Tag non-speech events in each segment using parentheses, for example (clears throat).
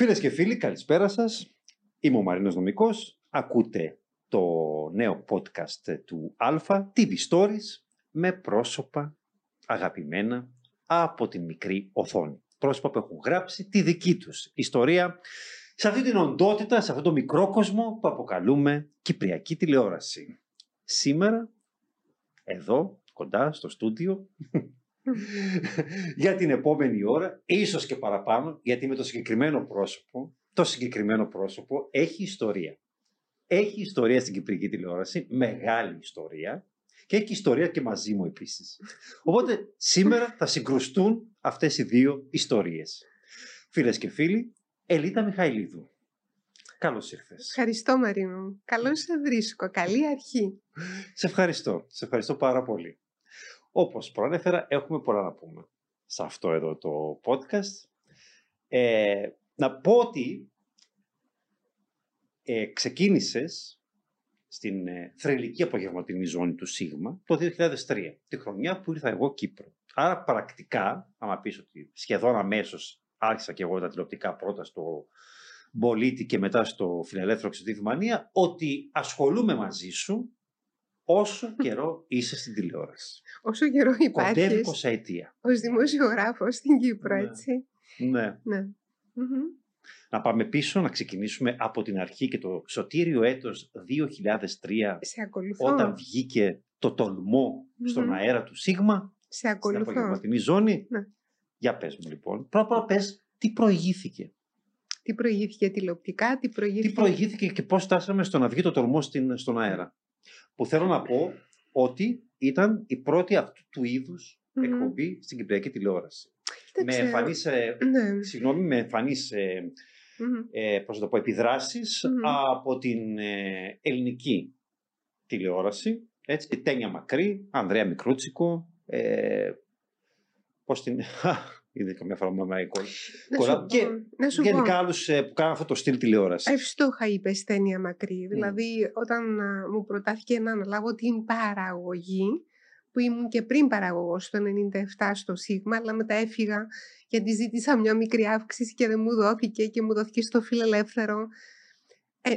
Φίλες και φίλοι, καλησπέρα σας. Είμαι ο Μαρίνος Νομικός. Ακούτε το νέο podcast του Αλφα, TV Stories, με πρόσωπα αγαπημένα από την μικρή οθόνη. Πρόσωπα που έχουν γράψει τη δική τους ιστορία σε αυτή την οντότητα, σε αυτό το μικρό κόσμο που αποκαλούμε Κυπριακή τηλεόραση. Σήμερα, εδώ, κοντά στο στούντιο, (laughs) για την επόμενη ώρα, ίσως και παραπάνω, γιατί με το συγκεκριμένο πρόσωπο, το συγκεκριμένο πρόσωπο έχει ιστορία. Έχει ιστορία στην Κυπρική τηλεόραση, μεγάλη ιστορία, και έχει ιστορία και μαζί μου επίσης. Οπότε σήμερα θα συγκρουστούν αυτές οι δύο ιστορίες. Φίλες και φίλοι, Ελίτα Μιχαηλίδου. Καλώς ήρθες. Ευχαριστώ Μαρίνο. Καλώς σε βρίσκω. Καλή αρχή. Σε ευχαριστώ. Σε ευχαριστώ πάρα πολύ. Όπως προανέφερα, έχουμε πολλά να πούμε σε αυτό εδώ το podcast. Ε, να πω ότι ε, ξεκίνησες στην ε, θρελική απογευματινή ζώνη του Σίγμα το 2003, τη χρονιά που ήρθα εγώ Κύπρο. Άρα πρακτικά, άμα πεις ότι σχεδόν αμέσως άρχισα και εγώ τα τηλεοπτικά πρώτα στο Πολίτη και μετά στο Φιλελεύθερο Ξεδίφημανία, ότι ασχολούμαι μαζί σου όσο καιρό είσαι στην τηλεόραση. Όσο καιρό υπάρχεις. Κοντεύει πόσα αιτία. Ως δημοσιογράφος στην Κύπρο, Ναι. έτσι. Ναι. Ναι. Μμμ. Να πάμε πίσω, να ξεκινήσουμε από την αρχή και το σωτήριο έτος 2003, Σε ακολουθώ. όταν βγήκε το τολμό στον Μμμ. αέρα του Σίγμα, Σε στην ακολουθώ. απογευματινή ζώνη. Ναι. Για πες μου λοιπόν. Πρώτα απ' όλα πες τι προηγήθηκε; Τι προηγήθηκε τηλεοπτικά, τι προηγήθηκε. Τι προηγήθηκε και πώς φτάσαμε στο να βγει το τολμό στην, στον αέρα; Που θέλω να πω ότι ήταν η πρώτη αυτού του είδους Μμμ. εκπομπή στην Κυπριακή τηλεόραση. Με Κοίταξε, εμφανείς, ε, Ναι. συγγνώμη, με εμφανείς ε, Μμμ. ε, πώς να το πω, επιδράσεις Μμμ. από την ε, ελληνική τηλεόραση. Έτσι, η Τένια Μακρύ, Ανδρέα Μικρούτσικο, ε, πώς την... (laughs) Είδε καμιά φορά μου με εικόνα. Να Κολλά- σου και πω, να σου Γενικά πω. άλλους ε, που κάνουν αυτό το στυλ τηλεόρασης. Εύστοχα είπε ταινία μακρύ. Mm. Δηλαδή, όταν α, μου προτάθηκε να αναλάβω την παραγωγή, που ήμουν και πριν παραγωγός στο 97 στο Σίγμα, αλλά μετά έφυγα γιατί ζήτησα μια μικρή αύξηση και δεν μου δόθηκε και μου δόθηκε στο φιλελεύθερο. Ε,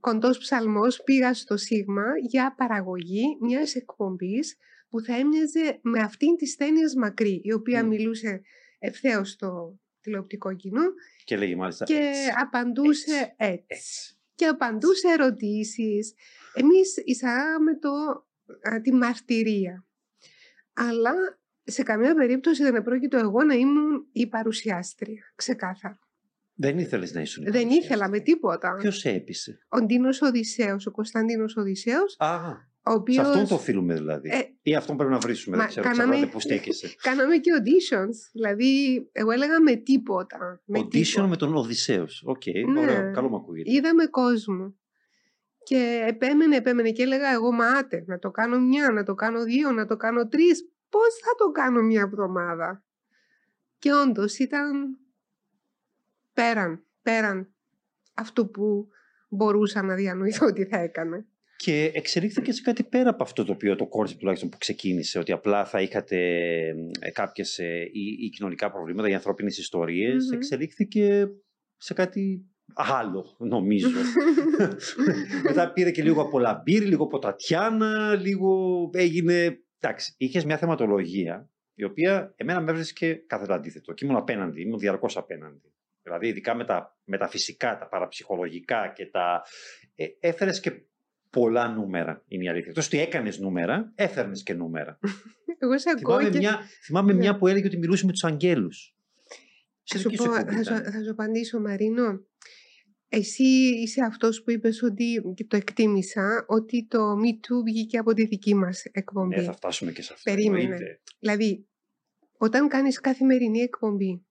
κοντός ψαλμός πήγα στο Σίγμα για παραγωγή μιας εκπομπής που θα έμοιαζε με αυτήν της ταινίας μακρύ, η οποία Μμ. μιλούσε ευθέως στο τηλεοπτικό κοινό Και λέγει μάλιστα και έτσι. απαντούσε έτσι. έτσι. Και απαντούσε ερωτήσεις. Εμείς εισάγαμε το, α, τη μαρτυρία. Αλλά σε καμία περίπτωση δεν επρόκειτο εγώ να ήμουν η παρουσιάστρια. Ξεκάθαρα. Δεν ήθελες να ήσουν. δεν ήθελα με τίποτα. Ποιος σε έπεισε; Ο Ντίνος Οδυσσέος, ο Κωνσταντίνος Οδυσσέος, Α, ο σε οποίος... αυτόν το οφείλουμε δηλαδή. Ε, Ή αυτόν πρέπει να βρίσουμε. μα Δεν ξέρω, κάναμε- ξέρετε που στέκεσαι. Κάναμε και auditions. Δηλαδή, εγώ έλεγα με τίποτα. Με Audition τίποτα. με τον Οδυσσέους. Οκ, Ναι. ωραίο. Καλό μου ακούγεται. Είδαμε κόσμο. Και επέμενε, επέμενε και έλεγα εγώ μάτε να το κάνω μια, να το κάνω δύο, να το κάνω τρεις. Πώς θα το κάνω μια εβδομάδα. Και όντως ήταν πέραν, πέραν αυτού που μπορούσα να διανοηθώ ότι θα έκανε. Και εξελίχθηκε σε κάτι πέρα από αυτό το οποίο το κόρσι τουλάχιστον που ξεκίνησε, ότι απλά θα είχατε ε, κάποιες ε, ή, ή κοινωνικά προβλήματα, οι ανθρώπινες ιστορίες. Μμμ. Εξελίχθηκε σε κάτι άλλο, νομίζω. (laughs) Μετά πήρε και λίγο από Λαμπύρη, λίγο από Τατιάνα, λίγο έγινε... Εντάξει, είχες μια θεματολογία η οποία εμένα με έβρισκε κάθε αντίθετο. Και ήμουν απέναντι, ήμουν διαρκώς απέναντι. Δηλαδή, ειδικά με τα, με τα φυσικά, τα παραψυχολογικά και τα... Ε, έφερες και πολλά νούμερα, είναι η αλήθεια. Εκτός ότι έκανες νούμερα, έφερνες και νούμερα. (laughs) Εγώ σε ακούω θυμάμαι και μια, θυμάμαι Ναι. μια που έλεγε ότι μιλούσε με τους αγγέλους. Σε θα σου, δική σου πω, εκπομπή θα, σου, ήταν. θα σου απαντήσω Μαρίνο. Εσύ είσαι αυτός που είπες ότι, και το εκτίμησα, ότι το Me Too βγήκε από τη δική μας εκπομπή. Ναι, θα φτάσουμε και σε αυτό. Περίμενε. εννοείται. Δηλαδή, όταν κάνεις καθημερινή εκπομπή,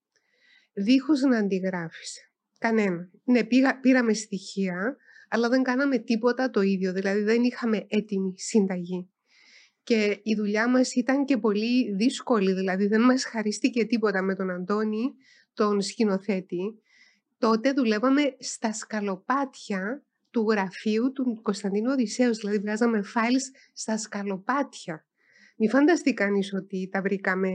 δίχως να αντιγράφεις κανένα. Ναι, πήγα, πήραμε στοιχεία, αλλά δεν κάναμε τίποτα το ίδιο. Δηλαδή, δεν είχαμε έτοιμη συνταγή. Και η δουλειά μας ήταν και πολύ δύσκολη. Δηλαδή, δεν μας χαρίστηκε τίποτα με τον Αντώνη, τον σκηνοθέτη. Τότε δουλεύαμε στα σκαλοπάτια του γραφείου του Κωνσταντίνου Οδυσσέως. Δηλαδή, βγάζαμε files στα σκαλοπάτια. Μη φανταστεί κανείς ότι τα βρήκαμε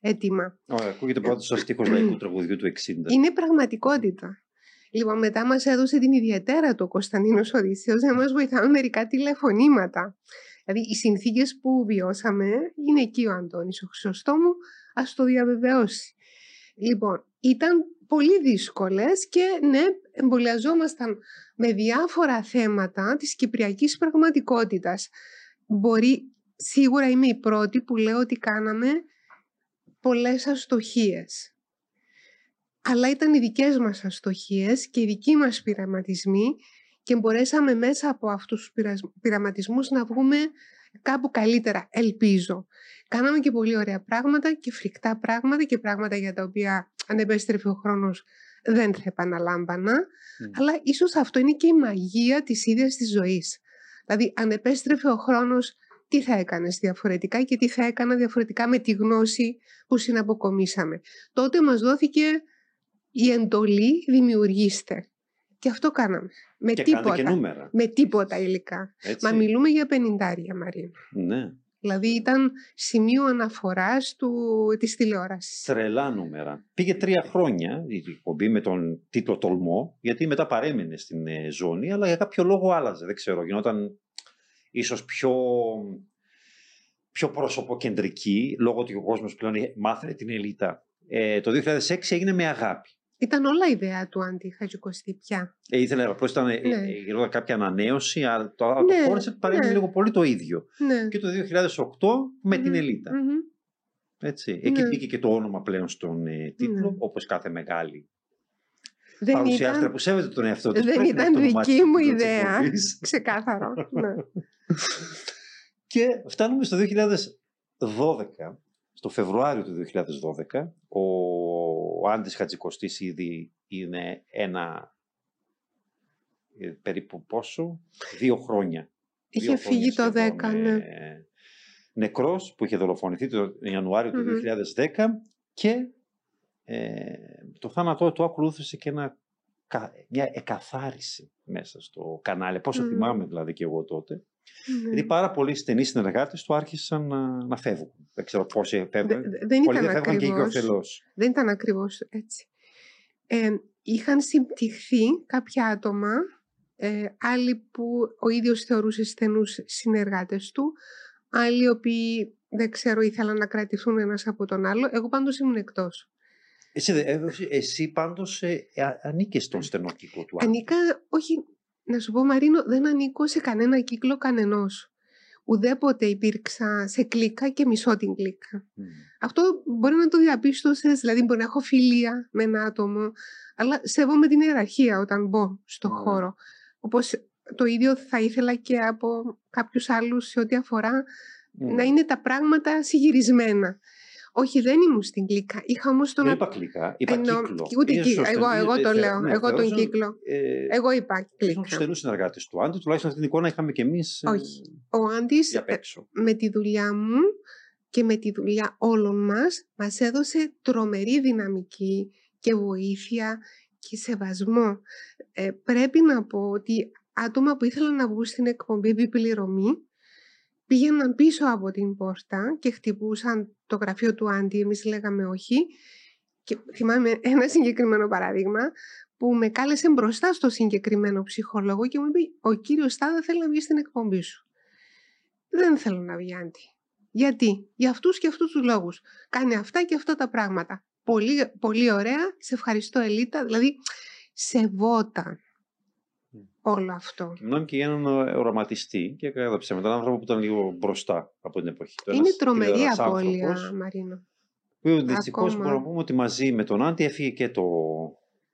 έτοιμα. Ωραία, ακούγεται πρώτος ο στίχος λαϊκού (clears throat) τραγουδιού του 60. Είναι πραγματικότητα. Λοιπόν, μετά μας έδωσε την ιδιαίτερα το Κωνσταντίνος Οδυσσέος να μας βοηθάμε μερικά τηλεφωνήματα. Δηλαδή, οι συνθήκες που βιώσαμε είναι εκεί ο Αντώνης, ο Χρυσοστόμου, ας το διαβεβαιώσει. Λοιπόν, ήταν πολύ δύσκολες και ναι, εμβολιαζόμασταν με διάφορα θέματα της κυπριακής πραγματικότητας. Μπορεί, σίγουρα είμαι η πρώτη που λέω ότι κάναμε πολλές αστοχίες. Αλλά ήταν οι δικές μας αστοχίες και οι δικοί μας πειραματισμοί και μπορέσαμε μέσα από αυτούς τους πειραματισμούς να βγούμε κάπου καλύτερα, ελπίζω. Κάναμε και πολύ ωραία πράγματα και φρικτά πράγματα και πράγματα για τα οποία αν επέστρεφε ο χρόνος δεν θα επαναλάμβανα. Αλλά ίσως αυτό είναι και η μαγεία της ίδιας της ζωής. Δηλαδή αν επέστρεφε ο χρόνος τι θα έκανες διαφορετικά και τι θα έκανα διαφορετικά με τη γνώση που συναποκομίσαμε. Τότε μας δόθηκε η εντολή δημιουργήστε. Και αυτό κάναμε. Με και τίποτα. Και νούμερα. Με τίποτα υλικά. Έτσι. Μα μιλούμε για πενιντάρια, Μαρίνα. Ναι. Δηλαδή ήταν σημείο αναφοράς του, της τηλεόρασης. Τρελά νούμερα. Πήγε τρία χρόνια η εκπομπή με τον τίτλο Τολμό, γιατί μετά παρέμεινε στην ε, ζώνη, αλλά για κάποιο λόγο άλλαζε. Δεν ξέρω, γινόταν ίσως πιο, πιο πρόσωποκεντρική, λόγω ότι ο κόσμος πλέον μάθαινε την ελίτα. Ε, το 2006 έγινε με αγάπη. Ήταν όλα ιδέα του Άντι Χατζικοστή πια. Ε, ήθελε απλώς ήταν ε, Ναι. ε, γινόταν κάποια ανανέωση, αλλά το, Ναι, το concept παρέμεινε ναι. λίγο πολύ το ίδιο. Ναι. Και το 2008 με την Μμμ, Ελίτα. μμμ. Έτσι. Εκεί Ναι. μπήκε και το όνομα πλέον στον ε, τίτλο, Ναι. όπως κάθε μεγάλη Δεν παρουσιάστρια ήταν που σέβεται τον εαυτό της. δεν πρέπει να ήταν έχει το όνομά δική της μου στον τίτλο της ιδέα. εκπομπής. ξεκάθαρο. ναι. (laughs) Και φτάνουμε στο 2012, στο Φεβρουάριο του 2012, ο Άντης Χατζικοστής ήδη είναι ένα ε, περίπου πόσο, δύο χρόνια. Είχε Δύο φύγει το χρόνια 10, σχεδόν, ναι. ε, Νεκρός που είχε δολοφονηθεί το Ιανουάριο του Μμμ. 2010 και ε, το θάνατό του ακολούθησε και ένα, κα- μια εκαθάριση μέσα στο κανάλι. Πόσο Μμμ. θυμάμαι δηλαδή και εγώ τότε. Ναι. Γιατί πάρα πολλοί στενοί συνεργάτες του άρχισαν να, να φεύγουν. Δεν ξέρω πόσοι φεύγουν. Δε- δεν Πολλοί ήταν δεν φεύγαν και ακριβώς. οικειοθελώς. Δεν ήταν ακριβώς έτσι. Ε, είχαν συμπτυχθεί κάποια άτομα, ε, άλλοι που ο ίδιος θεωρούσε στενούς συνεργάτες του, άλλοι οι οποίοι δεν ξέρω ήθελαν να κρατηθούν ένας από τον άλλο. Εγώ πάντως ήμουν εκτός. Εσύ, δε- ε, εσύ πάντως ε, α- ανήκες στον στενό κύκλο του Άντρη. Ανήκα, όχι, να σου πω Μαρίνο, δεν ανήκω σε κανένα κύκλο κανενός. Ουδέποτε υπήρξα σε κλίκα και μισώ την κλίκα. Μμ. Αυτό μπορεί να το διαπίστωσες, δηλαδή μπορεί να έχω φιλία με ένα άτομο, αλλά σέβομαι την ιεραρχία όταν μπω στο Ναι. χώρο. Όπως το ίδιο θα ήθελα και από κάποιους άλλους σε ό,τι αφορά Μμ. να είναι τα πράγματα συγυρισμένα. Όχι, δεν ήμουν στην κλίκα. Είχα όμως τον... Δεν είπα κλικά, είπα Εννοώ- κύκλο. Ούτε Είναι κύκλο. στο Εγώ, στενό- εγώ το ε, λέω. ναι, εγώ τον θεωρούσαν, κύκλο. Ε, Εγώ είπα ήσουν κλίκα. τους στενούς συνεργάτες του Άντρη, τουλάχιστον αυτή την εικόνα είχαμε και εμείς ε, Όχι. Ο Άντης για απ' έξω. με τη δουλειά μου και με τη δουλειά όλων μας μας έδωσε τρομερή δυναμική και βοήθεια και σεβασμό. Ε, πρέπει να πω ότι άτομα που ήθελαν να βγουν στην εκπομπή επιπληρωμή πήγαιναν πίσω από την πόρτα και χτυπούσαν το γραφείο του Άντι, εμείς λέγαμε όχι. Και θυμάμαι ένα συγκεκριμένο παράδειγμα που με κάλεσε μπροστά στο συγκεκριμένο ψυχολόγο και μου είπε «Ο κύριος Στάδα θέλει να βγει στην εκπομπή σου». Δεν θέλω να βγει Άντι. Γιατί, για αυτούς και αυτούς τους λόγους. Κάνει αυτά και αυτά τα πράγματα. Πολύ, πολύ ωραία, σε ευχαριστώ Ελίτα. Δηλαδή, σεβόταν Μμ. Όλο αυτό. Και μιλάμε και για έναν ε, οραματιστή και κατά ψέματα, έναν άνθρωπο που ήταν λίγο μπροστά από την εποχή. του. Είναι Ένας τρομερή τηλεόρας απώλεια, άνθρωπος, Μαρίνο. που δυστυχώς Ακόμα. μπορούμε να πούμε ότι μαζί με τον Άντι έφυγε και το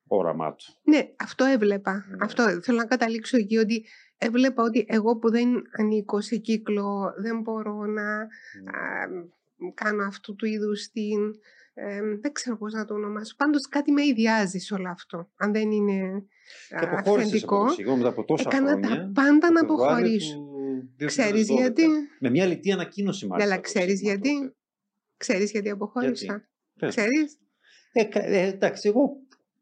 όραμά του. Ναι, αυτό έβλεπα. Ναι. Αυτό θέλω να καταλήξω εκεί ότι έβλεπα ότι εγώ που δεν ανήκω σε κύκλο δεν μπορώ να α, κάνω αυτού του είδους την... ε, δεν ξέρω πώς να το ονομάσω. Πάντως κάτι με ιδιάζει σε όλο αυτό. Αν δεν είναι Και α, αποχώρησες από αυθεντικό. το σίγουρο μετά από τόσα Έκανα χρόνια. τα πάντα το να Φεβρουάριο αποχωρήσω. του 2012. Ξέρεις γιατί; Με μια λιτή ανακοίνωση μάλιστα. Αλλά το ξέρεις Σίγμα γιατί; τότε. Ξέρεις γιατί αποχώρησα; Γιατί; Πες. Ξέρεις; Ε, κα- ε, εντάξει, εγώ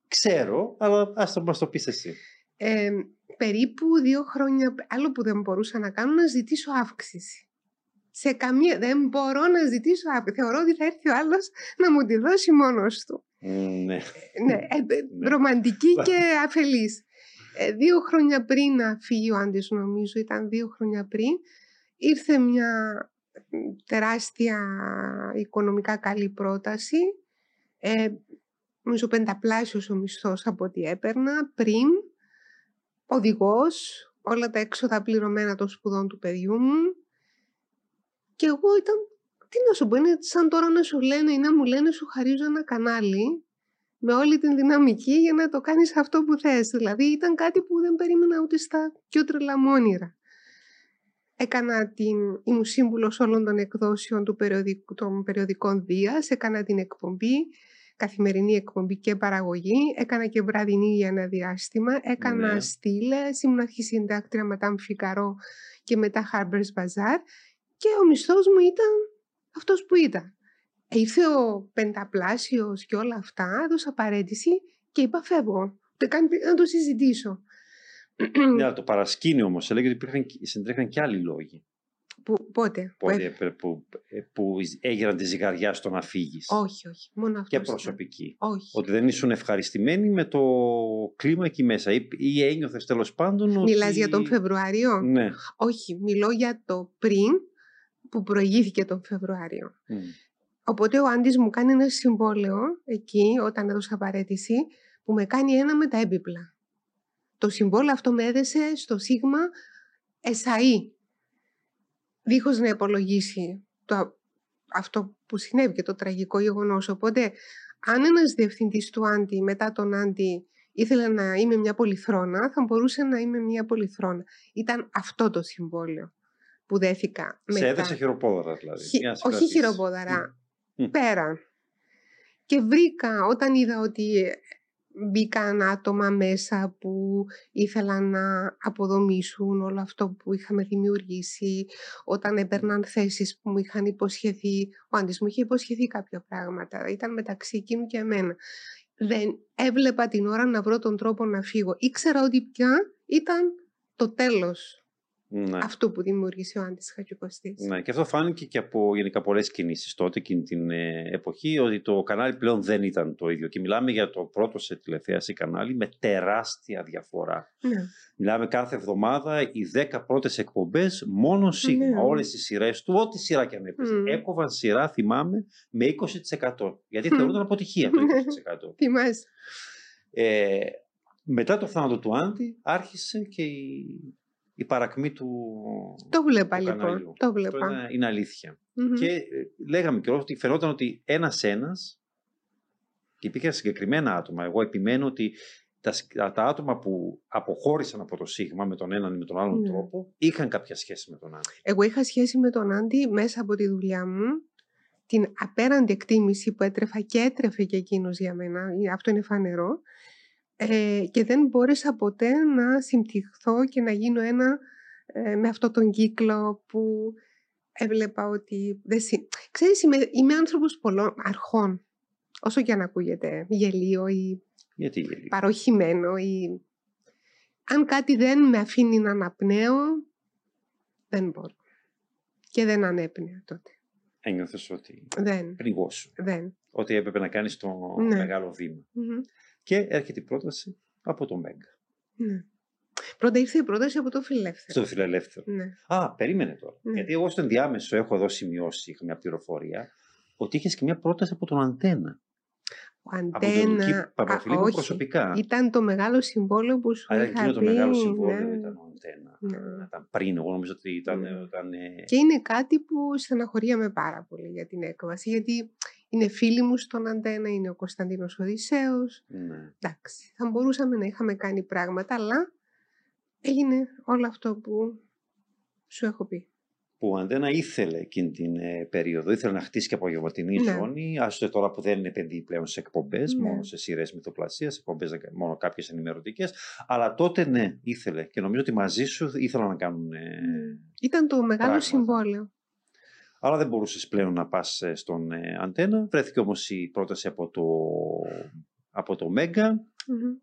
ξέρω, αλλά ας το μας το πεις εσύ. Ε, περίπου δύο χρόνια, άλλο που δεν μπορούσα να κάνω, να ζητήσω αύξηση. Σε καμία, δεν μπορώ να ζητήσω αύξηση. Θεωρώ ότι θα έρθει ο άλλος να μου τη δώσει μόνος του. Μμ. Ναι. ναι, ε, Ναι. (laughs) ρομαντική και αφελής. Ε, δύο χρόνια πριν να φύγει ο Άντης, νομίζω, ήταν δύο χρόνια πριν, ήρθε μια μ, τεράστια οικονομικά καλή πρόταση. Ε, νομίζω πενταπλάσιος ο μισθός από ό,τι έπαιρνα πριν, οδηγός, όλα τα έξοδα πληρωμένα των σπουδών του παιδιού μου. Και εγώ ήταν, τι να σου πω, είναι σαν τώρα να σου λένε ή να μου λένε σου χαρίζω ένα κανάλι με όλη την δυναμική για να το κάνεις αυτό που θες. Δηλαδή ήταν κάτι που δεν περίμενα ούτε στα πιο τρελά μου όνειρα. Έκανα την, ήμουν σύμβουλος όλων των εκδόσεων του περιοδικού, των περιοδικών Δίας, έκανα την εκπομπή, καθημερινή εκπομπή και παραγωγή, έκανα και βραδινή για ένα διάστημα, έκανα Ναι. στήλες, ήμουν αρχισυντάκτρια μετά Φικαρό και μετά Harper's Bazaar και ο μισθός μου ήταν αυτός που ήταν. Ήρθε ο πενταπλάσιος και όλα αυτά, έδωσα παρέτηση και είπα φεύγω. Ούτε καν πήγα να το συζητήσω. Ναι, αλλά το παρασκήνιο όμως έλεγε ότι υπήρχαν, συντρέχαν και άλλοι λόγοι που, πότε. που, που έπαι- που, που έγιναν τη ζυγαριά στο να φύγεις. Όχι, όχι. Μόνο αυτός. Και προσωπική. Όχι. Ότι δεν ήσουν ευχαριστημένοι με το κλίμα εκεί μέσα. Ή, ή ένιωθες τέλος πάντων. Ότι... Μιλάς για τον Φεβρουάριο; Ναι. Όχι, μιλώ για το πριν που προηγήθηκε τον Φεβρουάριο. Μμ. Οπότε ο Άντης μου κάνει ένα συμβόλαιο εκεί όταν έδωσα παρέτηση που με κάνει ένα με τα έπιπλα. Το συμβόλαιο αυτό με έδεσε στο σίγμα ΕΣΑΗ. Δίχως να υπολογίσει το, αυτό που συνέβη και το τραγικό γεγονός. Οπότε αν ένας διευθυντής του Άντι μετά τον Άντι ήθελε να είμαι μια πολυθρόνα, θα μπορούσε να είμαι μια πολυθρόνα. Ήταν αυτό το συμβόλαιο που δέθηκα Σε μετά. έδεσε χειροπόδαρα δηλαδή. Χι- για να σε όχι κρατήσει. χειροπόδαρα, Μμ. πέρα. Και βρήκα όταν είδα ότι μπήκαν άτομα μέσα που ήθελαν να αποδομήσουν όλο αυτό που είχαμε δημιουργήσει, όταν έπαιρναν θέσεις που μου είχαν υποσχεθεί, ο Άντης μου είχε υποσχεθεί κάποια πράγματα, ήταν μεταξύ εκείνου και εμένα. Δεν έβλεπα την ώρα να βρω τον τρόπο να φύγω. Ήξερα ότι πια ήταν το τέλος Ναι. αυτού που δημιούργησε ο Άντης Χατζικοστής. Ναι, και αυτό φάνηκε και από γενικά πολλές κινήσεις τότε εκείνη την ε, εποχή, ότι το κανάλι πλέον δεν ήταν το ίδιο. Και μιλάμε για το πρώτο σε τηλεθέαση κανάλι με τεράστια διαφορά. Ναι. Μιλάμε κάθε εβδομάδα οι 10 πρώτες εκπομπές μόνο σίγμα. Ναι. Όλες οι σειρές του, ό,τι σειρά και αν έπαιζε. Μμ. Έκοβαν σειρά, θυμάμαι, με 20%. Γιατί Μμ. θεωρούνταν αποτυχία το 20%. Θυμάσαι. ε, μετά το θάνατο του Άντι άρχισε και η, η παρακμή του. Το βλέπα του λοιπόν. καναλιού. Το Αυτό βλέπα. είναι, είναι αλήθεια. Μμμ. Και ε, λέγαμε και ότι φαινόταν ότι ένα-ένα και υπήρχαν συγκεκριμένα άτομα. Εγώ επιμένω ότι τα, σ- τα άτομα που αποχώρησαν από το Σίγμα με τον έναν ή με τον άλλον Ναι. τρόπο είχαν κάποια σχέση με τον άλλον. Εγώ είχα σχέση με τον Άντι μέσα από τη δουλειά μου. Την απέραντη εκτίμηση που έτρεφα και έτρεφε και εκείνος για μένα, ε, αυτό είναι φανερό. Ε, και δεν μπόρεσα ποτέ να συμπτυχθώ και να γίνω ένα ε, με αυτόν τον κύκλο που έβλεπα ότι... Δεν συ... Ξέρεις, είμαι, είμαι άνθρωπος πολλών αρχών. Όσο και αν ακούγεται γελίο ή Γιατί γελίο; παροχημένο ή αν κάτι δεν με αφήνει να αναπνέω, δεν μπορώ. Και δεν ανέπνεα τότε. Ένιωθες ότι Δεν, πνιγώσου. δεν. Ότι έπρεπε να κάνεις το Ναι. μεγάλο βήμα. Μμμ. Και έρχεται η πρόταση από το Μέγκα. Ναι. Πρώτα ήρθε η πρόταση από το φιλελεύθερο. Στο φιλελεύθερο. Ναι. Α, περίμενε τώρα. Ναι. Γιατί εγώ στο ενδιάμεσο έχω εδώ σημειώσει, είχα μια πληροφορία, ότι είχες και μια πρόταση από τον Αντένα. Ο Από τον Λουκί Αντένα. Παπαφιλίππου όχι. προσωπικά. Ήταν το μεγάλο συμβόλαιο που σου Άρα είχα εκείνο το πει. μεγάλο συμβόλαιο ναι. ήταν ο Αντένα. Ναι. Ήταν πριν, εγώ νομίζω ότι ήταν. Ναι. ήταν ε, Και είναι κάτι που στεναχωρίαμε πάρα πολύ για την έκβαση. Γιατί είναι φίλοι μου στον Αντένα, είναι ο Κωνσταντίνος Οδυσσέος. ναι. Εντάξει, θα μπορούσαμε να είχαμε κάνει πράγματα, αλλά έγινε όλο αυτό που σου έχω πει. Που ο Αντένα ήθελε εκείνη την ε, περίοδο, ήθελε να χτίσει και απογευματινή Ναι. ζώνη. Άστε τώρα που δεν επενδύει πλέον σε εκπομπές, Ναι. μόνο σε σειρές μυθοπλασίας, εκπομπές μόνο κάποιες ενημερωτικές. Αλλά τότε ναι, ήθελε. Και νομίζω ότι μαζί σου ήθελαν να κάνουν. ε, Ήταν το μεγάλο Πράγματα. συμβόλαιο. Αλλά δεν μπορούσες πλέον να πας στον ε, Αντένα. Βρέθηκε όμως η πρόταση από το, από το Μέγκα. Μμμ.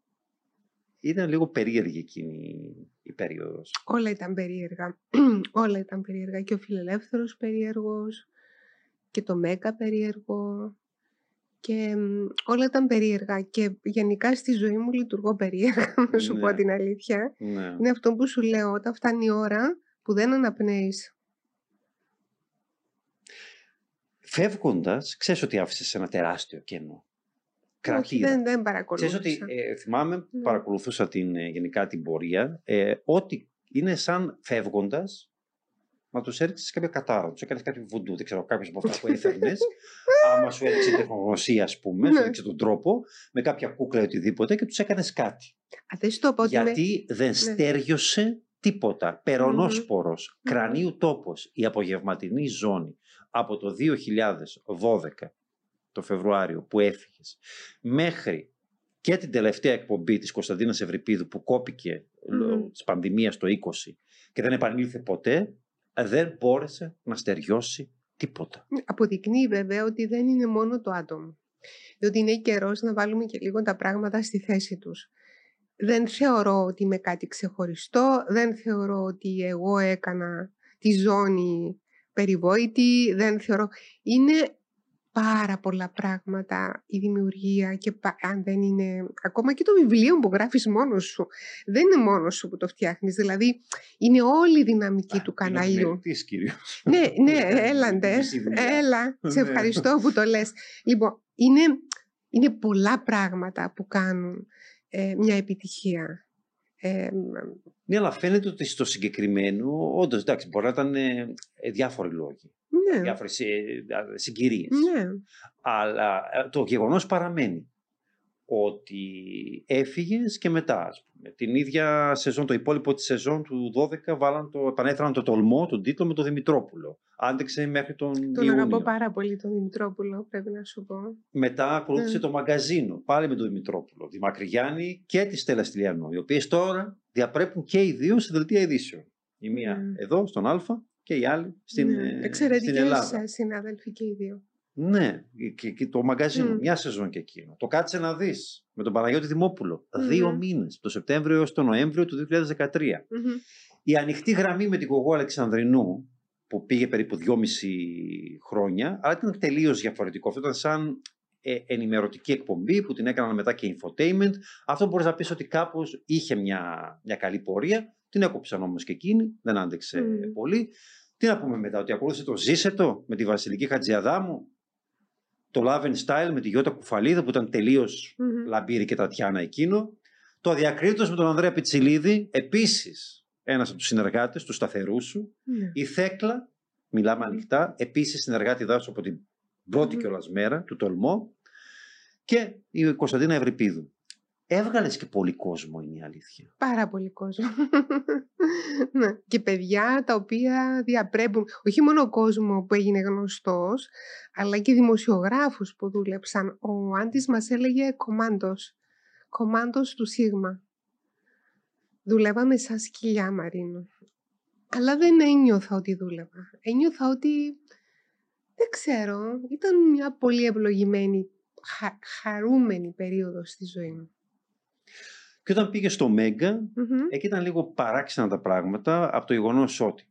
Ήταν λίγο περίεργη εκείνη η περίοδος. Όλα ήταν περίεργα. (clears throat) Όλα ήταν περίεργα. Και ο φιλελεύθερος περίεργος και το Μέκα περίεργο και όλα ήταν περίεργα και γενικά στη ζωή μου λειτουργώ περίεργα, να σου πω Ναι. την αλήθεια. Ναι. Είναι αυτό που σου λέω, όταν φτάνει η ώρα που δεν αναπνέεις. Φεύγοντας, ξέρεις ότι άφησες ένα τεράστιο κενό. Όχι, Κρατήρα. δεν, δεν Ξέρεις παρακολούθησα. ότι ε, θυμάμαι, Ναι. παρακολουθούσα την, ε, γενικά την πορεία, ε, ότι είναι σαν φεύγοντας να τους έριξες κάποια κατάρα, τους έκανες κάποιο βουντού, δεν ξέρω, κάποιος από αυτά που έφερνε. (laughs) άμα σου έριξε τεχνογνωσία, ας πούμε, σου Ναι. έριξε τον τρόπο, με κάποια κούκλα ή οτιδήποτε και τους έκανες κάτι. Α, δεν σου το πω ότι με- Γιατί δεν στέριωσε τίποτα. Περονόσπορος, Μμμ. κρανίου τόπος, η απογευματινή ζώνη από το 2012 το Φεβρουάριο που έφυγες μέχρι και την τελευταία εκπομπή της Κωνσταντίνας Ευρυπίδου που κόπηκε λόγω Μμμ. της πανδημίας το 20 και δεν επανήλθε ποτέ, δεν μπόρεσε να στεριώσει τίποτα. Αποδεικνύει βέβαια ότι δεν είναι μόνο το άτομο. Διότι είναι καιρός να βάλουμε και λίγο τα πράγματα στη θέση τους. Δεν θεωρώ ότι είμαι κάτι ξεχωριστό, δεν θεωρώ ότι εγώ έκανα τη ζώνη περιβόητη, δεν θεωρώ... Είναι πάρα πολλά πράγματα η δημιουργία και πα- αν δεν είναι... Ακόμα και το βιβλίο που γράφεις μόνος σου. Δεν είναι μόνος σου που το φτιάχνεις. Δηλαδή είναι όλη η δυναμική του Είναι καναλιού. επιμελητής κυρίως. Ναι, (laughs) ναι, Κάνει έλαντε. μισή δουλειά. Έλα, σε Ναι. ευχαριστώ που το λες. Λοιπόν, είναι, είναι πολλά πράγματα που κάνουν ε, μια επιτυχία. Ε, Ναι, αλλά φαίνεται ότι στο συγκεκριμένο, όντως εντάξει, μπορεί να ήταν ε, ε, διάφοροι λόγοι, ναι, διάφορες συγκυρίες. ναι, Αλλά ε, το γεγονός παραμένει ότι έφυγες και μετά, ας πούμε. Την ίδια σεζόν, το υπόλοιπο της σεζόν του 12 βάλαν το, επανέφεραν το τολμό, τον τίτλο με τον Δημητρόπουλο. Άντεξε μέχρι τον τον Ιούνιο. αγαπώ πάρα πολύ τον Δημητρόπουλο, πρέπει να σου πω. Μετά ακολούθησε Ναι. το μαγκαζίνο, πάλι με τον Δημητρόπουλο, τη Μακρυγιάννη και τη Στέλλα Στυλιανό, οι οποίες τώρα διαπρέπουν και οι δύο σε δελτία ειδήσεων. Η μία Ναι. εδώ, στον Α, και η άλλη στην, ναι. ε, στην Εξαιρετικές Ελλάδα. ε, συνάδελφοι και οι δύο. Ναι, και, και το μαγκαζίνο, Μμ. μια σεζόν και εκείνο. Το κάτσε να δεις με τον Παναγιώτη Δημόπουλο. Μμμ. Δύο μήνες, το Σεπτέμβριο έως τον Νοέμβριο του 2013. Μμμ. Η ανοιχτή γραμμή με την Κογό Αλεξανδρινού, που πήγε περίπου δυόμιση χρόνια, αλλά ήταν τελείως διαφορετικό. Αυτό ήταν σαν ε, ενημερωτική εκπομπή που την έκαναν μετά και infotainment. Αυτό μπορείς να πεις ότι κάπως είχε μια, μια καλή πορεία. Την έκοψαν όμως και εκείνη, δεν άντεξε Μμ. πολύ. Τι να πούμε μετά, ότι ακολούθησε το Ζήσε το με τη Βασιλική Χατζιαδάμου, το Love and Style με τη Γιώτα Κουφαλίδα που ήταν τελείως Μμμ. Λαμπύρη και Τατιάνα εκείνο. Το Αδιακρίτως με τον Ανδρέα Πιτσιλίδη, επίσης ένας από τους συνεργάτες τους σταθερούς σου. Ναι. Η Θέκλα, μιλάμε ανοιχτά, επίσης συνεργάτη δάσους από την πρώτη Μμμ. κιόλας μέρα του Τολμό. Και η Κωνσταντίνα Ευρυπίδου. Έβγαλες και πολύ κόσμο είναι η αλήθεια. Πάρα πολύ κόσμο. (laughs) ναι. Και παιδιά τα οποία διαπρέπουν όχι μόνο κόσμο που έγινε γνωστός, αλλά και δημοσιογράφους που δούλεψαν. Ο Άντης μας έλεγε κομμάντος. Κομμάντος του Σίγμα. Δουλεύαμε σαν σκυλιά, Μαρίνο. Αλλά δεν ένιωθα ότι δούλευα. Ένιωθα ότι, δεν ξέρω, ήταν μια πολύ ευλογημένη, χα- χαρούμενη περίοδος στη ζωή μου. Και όταν πήγε στο Μέγκα, Μμμ. εκεί ήταν λίγο παράξενα τα πράγματα από το γεγονός ότι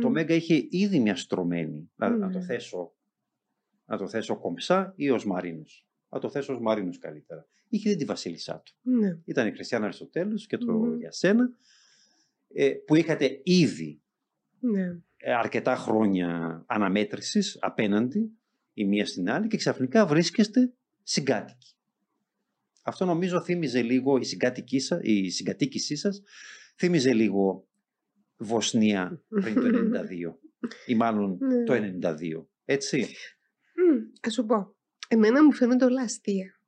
το Μμ. Μέγκα είχε ήδη μια στρωμένη, να, να το Ναι. θέσω, να το θέσω κομψά ή ως Μαρίνος. Να το θέσω ως Μαρίνος καλύτερα. Είχε ήδη τη βασίλισσά του. Ναι. Ήταν η Χριστιανά Αριστοτέλους και το Μμμ. για σένα, ε, που είχατε ήδη Ναι. ε, αρκετά χρόνια αναμέτρησης απέναντι η μία στην άλλη και ξαφνικά βρίσκεστε συγκάτοικοι. Αυτό νομίζω θύμιζε λίγο η, συγκάτοική σα, η συγκατοίκησή σας, θύμιζε λίγο Βοσνία πριν το 92 ή μάλλον Ναι. το 92. Έτσι. Μμ, Ας σου πω, εμένα μου φαίνονται όλα αστεία.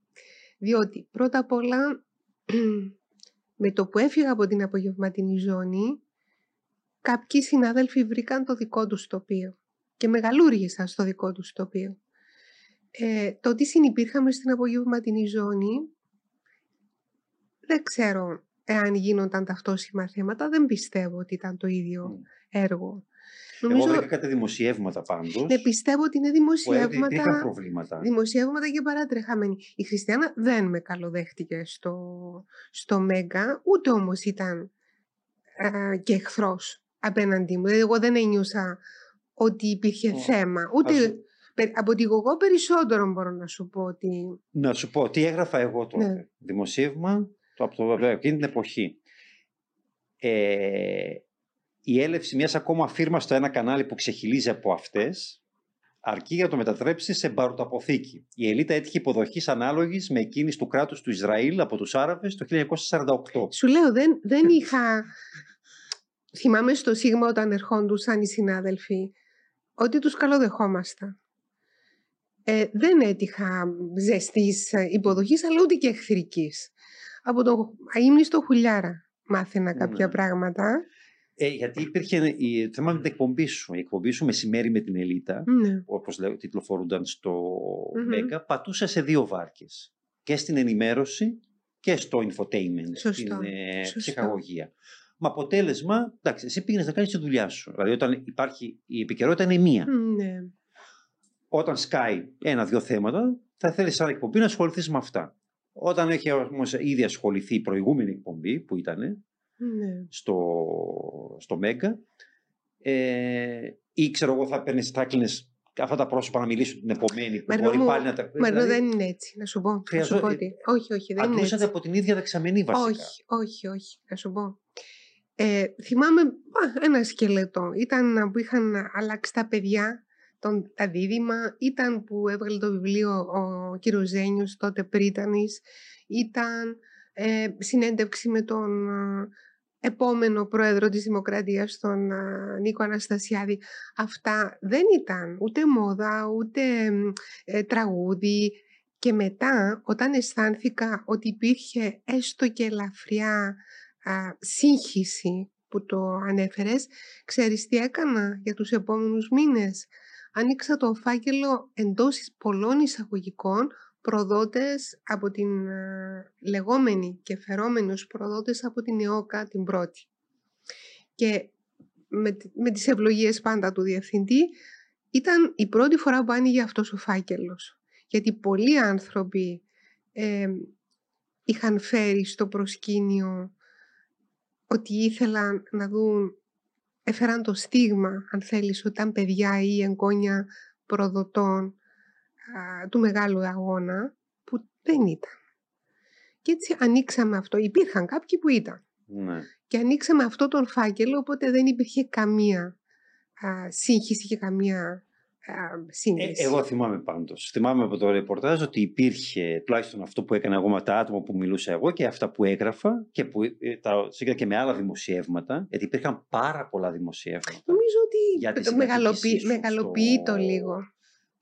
Διότι πρώτα απ' όλα, (clears throat) με το που έφυγα από την απογευματινή ζώνη, κάποιοι συνάδελφοι βρήκαν το δικό τους τοπίο και μεγαλούργησαν στο δικό τους τοπίο. Ε, το ότι συνυπήρχαμε στην απογευματινή ζώνη, δεν ξέρω εάν γίνονταν ταυτόσιμα θέματα, δεν πιστεύω ότι ήταν το ίδιο Μμ. Έργο. Εγώ βρήκα κάτι δημοσιεύματα πάντως ναι, πιστεύω ότι είναι που έδειχνε υπήρχαν δημοσιεύματα, προβλήματα. δημοσιεύματα και παρατρεχάμενοι. Η Χριστιανά δεν με καλοδέχτηκε στο, στο Μέγκα, ούτε όμως ήταν α, και εχθρός απέναντί μου. Δηλαδή, εγώ δεν ένιωσα ότι υπήρχε Ω, θέμα. Ας Ούτε... σου, Από τη γογό περισσότερο μπορώ να σου πω ότι... Να σου πω, τι έγραφα εγώ τότε. Ναι. Δημοσίευμα το, από το, εκείνη την εποχή. Ε, η έλευση μιας ακόμα φύρμα στο ένα κανάλι που ξεχυλίζει από αυτές αρκεί για να το μετατρέψει σε μπαρουταποθήκη. Η ελίτα έτυχε υποδοχής ανάλογης με εκείνης του κράτους του Ισραήλ από τους Άραβες το 1948. Σου λέω, δεν, δεν είχα. Θυμάμαι στο Σίγμα όταν ερχόντουσαν οι συνάδελφοι ότι τους καλοδεχόμασταν. Ε, δεν έτυχα ζεστής υποδοχής αλλά ούτε και εχθρικής. Από τον αείμνηστο Χουλιάρα μάθαινα κάποια Ναι. πράγματα. Ε, γιατί υπήρχε η, θέμα με την εκπομπή σου. Η εκπομπή σου μεσημέρι με την Ελίτα, Ναι. όπως λέω, τιτλοφορούνταν στο Μμμ. Μέγκα, πατούσε σε δύο βάρκες. Και στην ενημέρωση και στο infotainment, Σωστό, στην ε, σωστό. ψυχαγωγία. Με αποτέλεσμα, εντάξει, εσύ πήγαινες να κάνεις τη δουλειά σου. Δηλαδή, όταν υπάρχει η επικαιρότητα είναι μία. ναι. Όταν σκάει ένα-δύο θέματα, θα θέλεις σαν εκπομπή να ασχοληθείς με αυτά. Όταν έχει όμως ήδη ασχοληθεί η προηγούμενη εκπομπή που ήταν ναι. στο, στο Μέγκα, ε, ή ξέρω εγώ θα παίρνεις, θα έκλεινες αυτά τα πρόσωπα να μιλήσουν την επομένη που Μαρινό μπορεί μου, πάλι να τα. Μα δηλαδή, δεν είναι έτσι, να σου πω. Να σου χρειαζό- πω ότι... Όχι, όχι, δεν είναι αντλούσατε έτσι. από την ίδια δεξαμενή βασικά. Όχι, όχι, όχι, να σου πω. Ε, θυμάμαι α, ένα σκελετό. Ήταν που είχαν αλλάξει τα παιδιά, τον, τα δίδυμα. Ήταν που έβγαλε το βιβλίο ο κύριος Ζένιος, τότε πρίτανης. Ήταν ε, συνέντευξη με τον ε, επόμενο πρόεδρο της Δημοκρατίας, τον ε, Νίκο Αναστασιάδη. Αυτά δεν ήταν ούτε μόδα, ούτε μ, ε, τραγούδι. Και μετά, όταν αισθάνθηκα ότι υπήρχε έστω και ελαφριά α, σύγχυση που το ανέφερες, ξέρεις τι έκανα για τους επόμενους μήνες. Άνοιξα το φάκελο εντός πολλών εισαγωγικών προδότες από την α, λεγόμενη και φερόμενους προδότες από την ΕΟΚΑ την πρώτη. Και με, τη- με τις ευλογίες πάντα του διευθυντή ήταν η πρώτη φορά που άνοιγε αυτός ο φάκελος. Γιατί πολλοί άνθρωποι ε, είχαν φέρει στο προσκήνιο ότι ήθελαν να δουν, έφεραν το στίγμα, αν θέλεις, ότι ήταν παιδιά ή εγγόνια προδοτών α, του μεγάλου αγώνα, που δεν ήταν. Και έτσι ανοίξαμε αυτό. Υπήρχαν κάποιοι που ήταν. Ναι. Και ανοίξαμε αυτό τον φάκελο, οπότε δεν υπήρχε καμία α, σύγχυση και καμία α, Ε, σύνδεση. εγώ θυμάμαι πάντως. Θυμάμαι από το ρεπορτάζ ότι υπήρχε τουλάχιστον αυτό που έκανα εγώ με τα άτομα που μιλούσα εγώ και αυτά που έγραφα και που ε, τα σύγκρινα και με άλλα δημοσιεύματα. Γιατί υπήρχαν πάρα πολλά δημοσιεύματα Νομίζω για ότι τη το μεγαλοποιεί, συμμετοχή σου μεγαλοποιεί στο- το λίγο.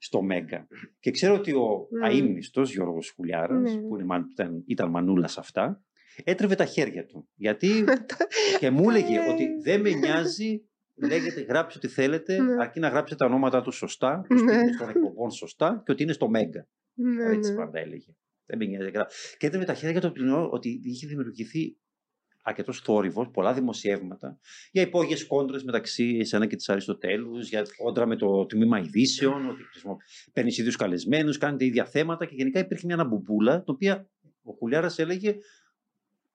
Στο Μέγκα. Και ξέρω ότι ο Ναι. αείμνηστος Γιώργος Χουλιάρας, Ναι. που είναι, μαν- ήταν, ήταν μανούλας σε αυτά, έτρεβε τα χέρια του. Γιατί (laughs) και μου έλεγε Ε. ότι δεν με νοιάζει, λέγεται γράψτε ό,τι θέλετε, Ναι. αρκεί να γράψετε τα ονόματα του σωστά, τους Ναι. τίτλους των εκπομπών σωστά και ότι είναι στο Μέγκα. ναι, Έτσι ναι. πάντα έλεγε. Δεν με νοιάζει. γρά- Και έτρεβε τα χέρια του πληνό ότι είχε δημιουργηθεί αρκετός θόρυβος, πολλά δημοσιεύματα για υπόγειες κόντρες μεταξύ εσένα και της Αριστοτέλους, για κόντρα με το τμήμα ειδήσεων, ότι παίρνεις ίδιους καλεσμένους, κάνετε ίδια θέματα και γενικά υπήρχε μια αναμπομπούλα, την οποία ο Χουλιάρας έλεγε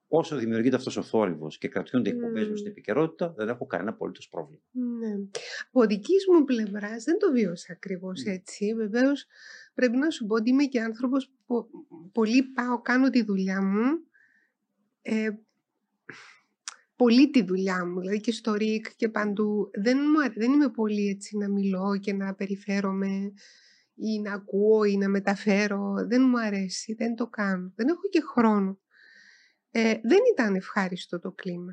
όσο δημιουργείται αυτός ο θόρυβος και κρατιούνται οι εκπομπές μου Μμμ. στην επικαιρότητα, δεν έχω κανένα απολύτως πρόβλημα. Ναι. Από δικής μου πλευράς δεν το βίωσα ακριβώς Μμ. έτσι. Βεβαίως πρέπει να σου πω ότι είμαι και άνθρωπος που πολύ πάω, κάνω τη δουλειά μου. Ε, πολύ τη δουλειά μου, δηλαδή και στο ΡΙΚ και παντού. Δεν, μου, αρέ- δεν είμαι πολύ έτσι να μιλώ και να περιφέρομαι ή να ακούω ή να μεταφέρω. Δεν μου αρέσει, δεν το κάνω. Δεν έχω και χρόνο. Ε, δεν ήταν ευχάριστο το κλίμα.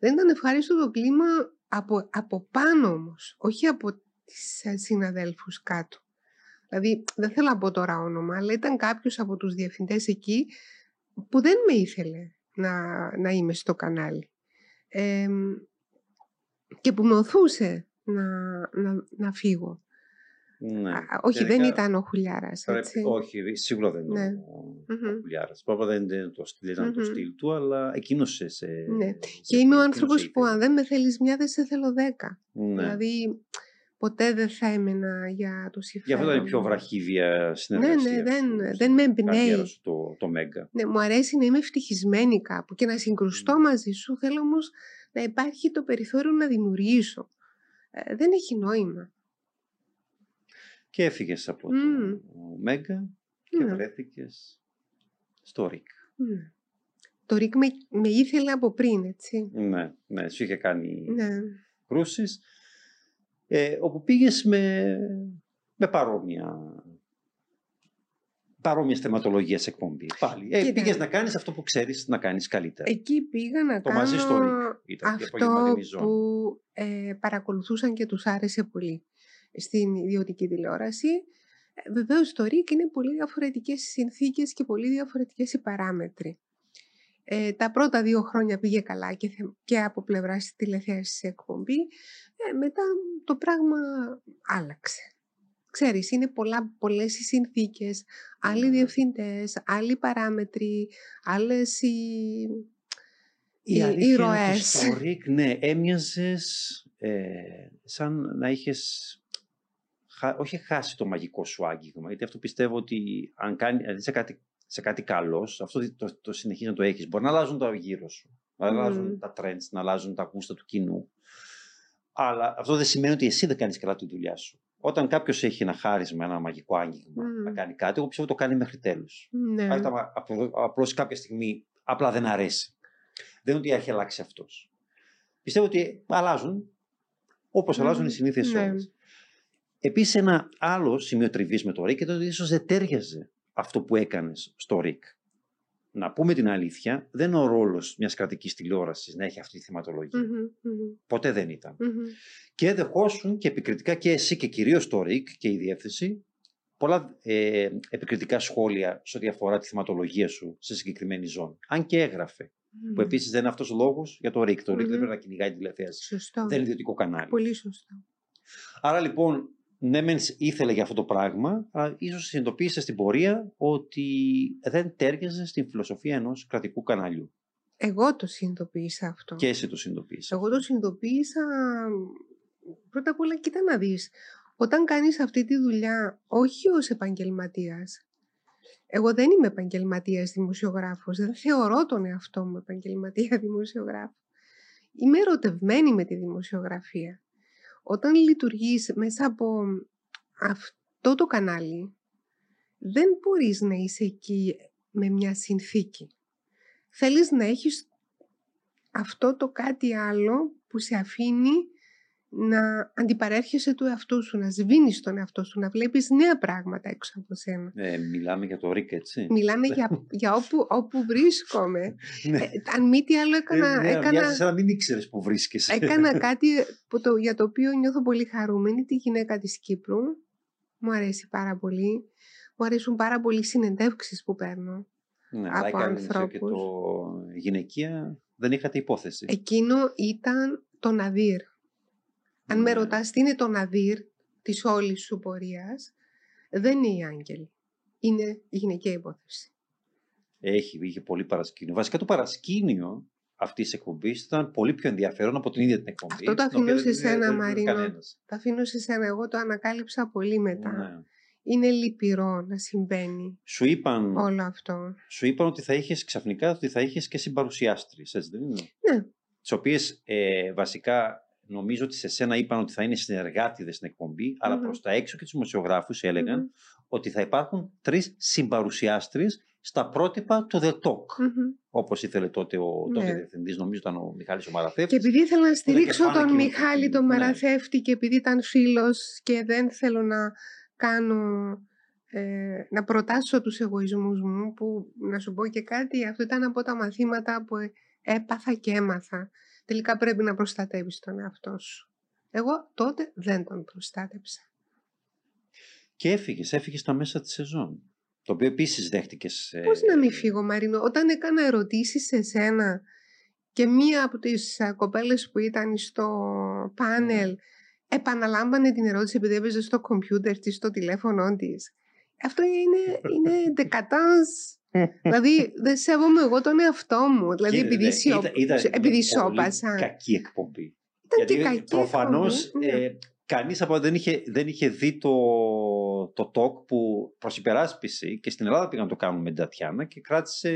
Δεν ήταν ευχάριστο το κλίμα από, από πάνω όμως, όχι από τις ε, συναδέλφους κάτω. Δηλαδή, δεν θέλω να πω τώρα όνομα, αλλά ήταν κάποιος από τους διευθυντές εκεί που δεν με ήθελε να, να είμαι στο κανάλι. Ε, και που με οθούσε να, να, να φύγω. Ναι. Α, όχι, δεν Γενικά, ήταν ο Χουλιάρας, πρέπει- έτσι. όχι, σίγουρα δεν είναι Ναι. ο, Μμμ. ο Χουλιάρας. Πάπα δεν είναι το, δεν ήταν το Μμμ. στυλ του, αλλά εκείνος σε, σε, Ναι. σε Και είμαι ο εκείνος άνθρωπος σε που ήθελε. αν δεν με θέλεις μια, δεν σε θέλω δέκα. Ναι. Δηλαδή, ποτέ δεν θα έμενα για το Γι' συμφέρον. αυτό ήταν η πιο μου. βραχύβια Ναι, συνεργασίας. ναι, δεν, σου δεν στην με καριέρα εμπνέει. σου το, το Μέγκα. Ναι, μου αρέσει να είμαι ευτυχισμένη κάπου και να συγκρουστώ Μμ. μαζί σου. Θέλω όμως να υπάρχει το περιθώριο να δημιουργήσω. Ε, δεν έχει νόημα. Και έφυγες από το Μέγκα και ναι. βρέθηκες στο ΡΙΚ. Ναι. Το ΡΙΚ με, με ήθελε από πριν, έτσι. Ναι, ναι, σου είχε κάνει ναι. Ε, όπου πήγες με, με παρόμοια παρόμοια θεματολογία σε εκπομπής. Πάλι. Ε, πήγες να κάνεις αυτό που ξέρεις να κάνεις καλύτερα. Εκεί πήγα να το κάνω μαζί στο ήταν, αυτό που ε, παρακολουθούσαν και τους άρεσε πολύ στην ιδιωτική τηλεόραση. Ε, Βεβαίως το ΡΙΚ είναι πολύ διαφορετικές συνθήκες και πολύ διαφορετικές οι παράμετροι. Ε, τα πρώτα δύο χρόνια πήγε καλά και, και από πλευράς της τηλεθέασης εκπομπή. Ε, μετά το πράγμα άλλαξε. Ξέρεις, είναι πολλά, πολλές οι συνθήκες, άλλοι ναι. διευθυντές, άλλοι παράμετροι, άλλες οι, οι, οι ροές. Στο ΡΙΚ, ναι, έμοιαζες ε, σαν να είχες όχι χάσει το μαγικό σου άγγιγμα, γιατί αυτό πιστεύω ότι αν κάνει, δηλαδή σε κάτι, σε κάτι καλός, αυτό το, το, συνεχίζει να το έχεις. Μπορεί να αλλάζουν τα γύρω σου, να αλλάζουν τα trends, να αλλάζουν τα γούστα του κοινού. Αλλά αυτό δεν σημαίνει ότι εσύ δεν κάνεις καλά τη δουλειά σου. Όταν κάποιος έχει ένα χάρισμα, ένα μαγικό άγγιγμα να κάνει κάτι, εγώ πιστεύω ότι το κάνει μέχρι τέλου. Ναι. Απλώς κάποια στιγμή απλά δεν αρέσει. Δεν είναι ότι έχει αλλάξει αυτός. Πιστεύω ότι αλλάζουν όπως αλλάζουν οι συνήθειες ναι. όλες. Επίσης, ένα άλλο σημείο τριβής με το ΡΙΚ ήταν ότι ίσως δεν τέριαζε αυτό που έκανες στο ΡΙΚ. Να πούμε την αλήθεια, δεν είναι ο ρόλος μιας κρατικής τηλεόρασης να έχει αυτή τη θεματολογία. Ποτέ δεν ήταν. Και δεχόσουν και επικριτικά και εσύ και κυρίως το ΡΙΚ και η διεύθυνση πολλά ε, επικριτικά σχόλια σε ό,τι αφορά τη θεματολογία σου σε συγκεκριμένη ζώνη. Αν και έγραφε. Που επίσης δεν είναι αυτός ο λόγος για το ΡΙΚ. Το ΡΙΚ δεν πρέπει να κυνηγάει τη τηλεθέαση. Σωστό. Δεν είναι ιδιωτικό κανάλι. Πολύ σωστό. Άρα λοιπόν ναι, μεν ήθελε για αυτό το πράγμα, αλλά ίσως συνειδητοποίησε στην πορεία ότι δεν τέριαζε στην φιλοσοφία ενός κρατικού καναλιού. Εγώ το συνειδητοποίησα αυτό. Και εσύ το συνειδητοποίησα. Εγώ το συνειδητοποίησα. Πρώτα απ' όλα, κοίτα να δεις. Όταν κάνεις αυτή τη δουλειά, όχι ως επαγγελματίας. Εγώ δεν είμαι επαγγελματίας δημοσιογράφος. Δεν θεωρώ τον εαυτό μου επαγγελματία (laughs) δημοσιογράφο. Είμαι ερωτευμένη με τη δημοσιογραφία όταν λειτουργείς μέσα από αυτό το κανάλι, δεν μπορείς να είσαι εκεί με μια συνθήκη. Θέλεις να έχεις αυτό το κάτι άλλο που σε αφήνει να αντιπαρέρχεσαι του εαυτού σου, να σβήνεις τον εαυτό σου, να βλέπεις νέα πράγματα έξω από σένα. Ε, μιλάμε για το ΡΙΚ, έτσι. Μιλάμε για, (laughs) για όπου, όπου βρίσκομαι. ναι. ε, αν μη τι άλλο έκανα... Ε, ναι, έκανα σαν να μην ήξερες που βρίσκεσαι. έκανα (laughs) κάτι που το, για το οποίο νιώθω πολύ χαρούμενη, τη γυναίκα της Κύπρου. Μου αρέσει πάρα πολύ. Μου αρέσουν πάρα πολύ οι συνεντεύξεις που παίρνω ναι, από ανθρώπους. Και το γυναικεία δεν είχατε υπόθεση. Εκείνο ήταν το Ναδύρ. Αν με ρωτάς τι είναι το ναδύρ της όλης σου πορείας, δεν είναι οι άγγελοι. Είναι η γυναικεία υπόθεση. Έχει, είχε πολύ παρασκήνιο. Βασικά το παρασκήνιο αυτής της εκπομπής ήταν πολύ πιο ενδιαφέρον από την ίδια την εκπομπή. Αυτό το αφήνω σε σένα, Μαρίνο. Το αφήνω σε σένα. Εγώ το ανακάλυψα πολύ μετά. Ναι. Είναι λυπηρό να συμβαίνει σου είπαν, όλο αυτό. Σου είπαν ότι θα είχες ξαφνικά ότι θα είχες και συμπαρουσιάστρε, έτσι δεν είναι; Ναι. Τις οποίες ε, βασικά νομίζω ότι σε σένα είπαν ότι θα είναι συνεργάτηδες στην εκπομπή, αλλά προς τα έξω και τους δημοσιογράφους έλεγαν ότι θα υπάρχουν τρεις συμπαρουσιάστρες στα πρότυπα του The Talk. Mm-hmm. Όπως ήθελε τότε ο ναι. τότε διευθυντής, νομίζω ήταν ο Μιχάλης ο Μαραθέφτη. Και επειδή ήθελα να στηρίξω τον Μιχάλη τον ναι. Μαραθέφτη και επειδή ήταν φίλος και δεν θέλω να κάνω. Ε, να προτάσω τους εγωισμούς μου που να σου πω και κάτι αυτό ήταν από τα μαθήματα που έπαθα και έμαθα τελικά πρέπει να προστατεύεις τον εαυτό σου. Εγώ τότε δεν τον προστάτεψα. Και έφυγες, έφυγες στα μέσα της σεζόν. Το οποίο επίσης δέχτηκες. Ε... Πώς να μην φύγω, Μαρίνο, όταν έκανα ερωτήσεις σε σένα και μία από τις κοπέλες που ήταν στο πάνελ επαναλάμβανε την ερώτηση επειδή έπαιζε στο κομπιούτερ της, στο τηλέφωνο της. Αυτό είναι, είναι (laughs) δεκατάς δηλαδή δεν σέβομαι εγώ τον εαυτό μου. Δηλαδή και, επειδή, σιω... επειδή σώπασα. κακή εκπομπή. Ήταν Γιατί και κακή προφανώς ναι. ε, κανείς από δεν είχε, δεν είχε δει το, το talk που προς υπεράσπιση και στην Ελλάδα πήγαν να το κάνουν με την Τατιάνα και κράτησε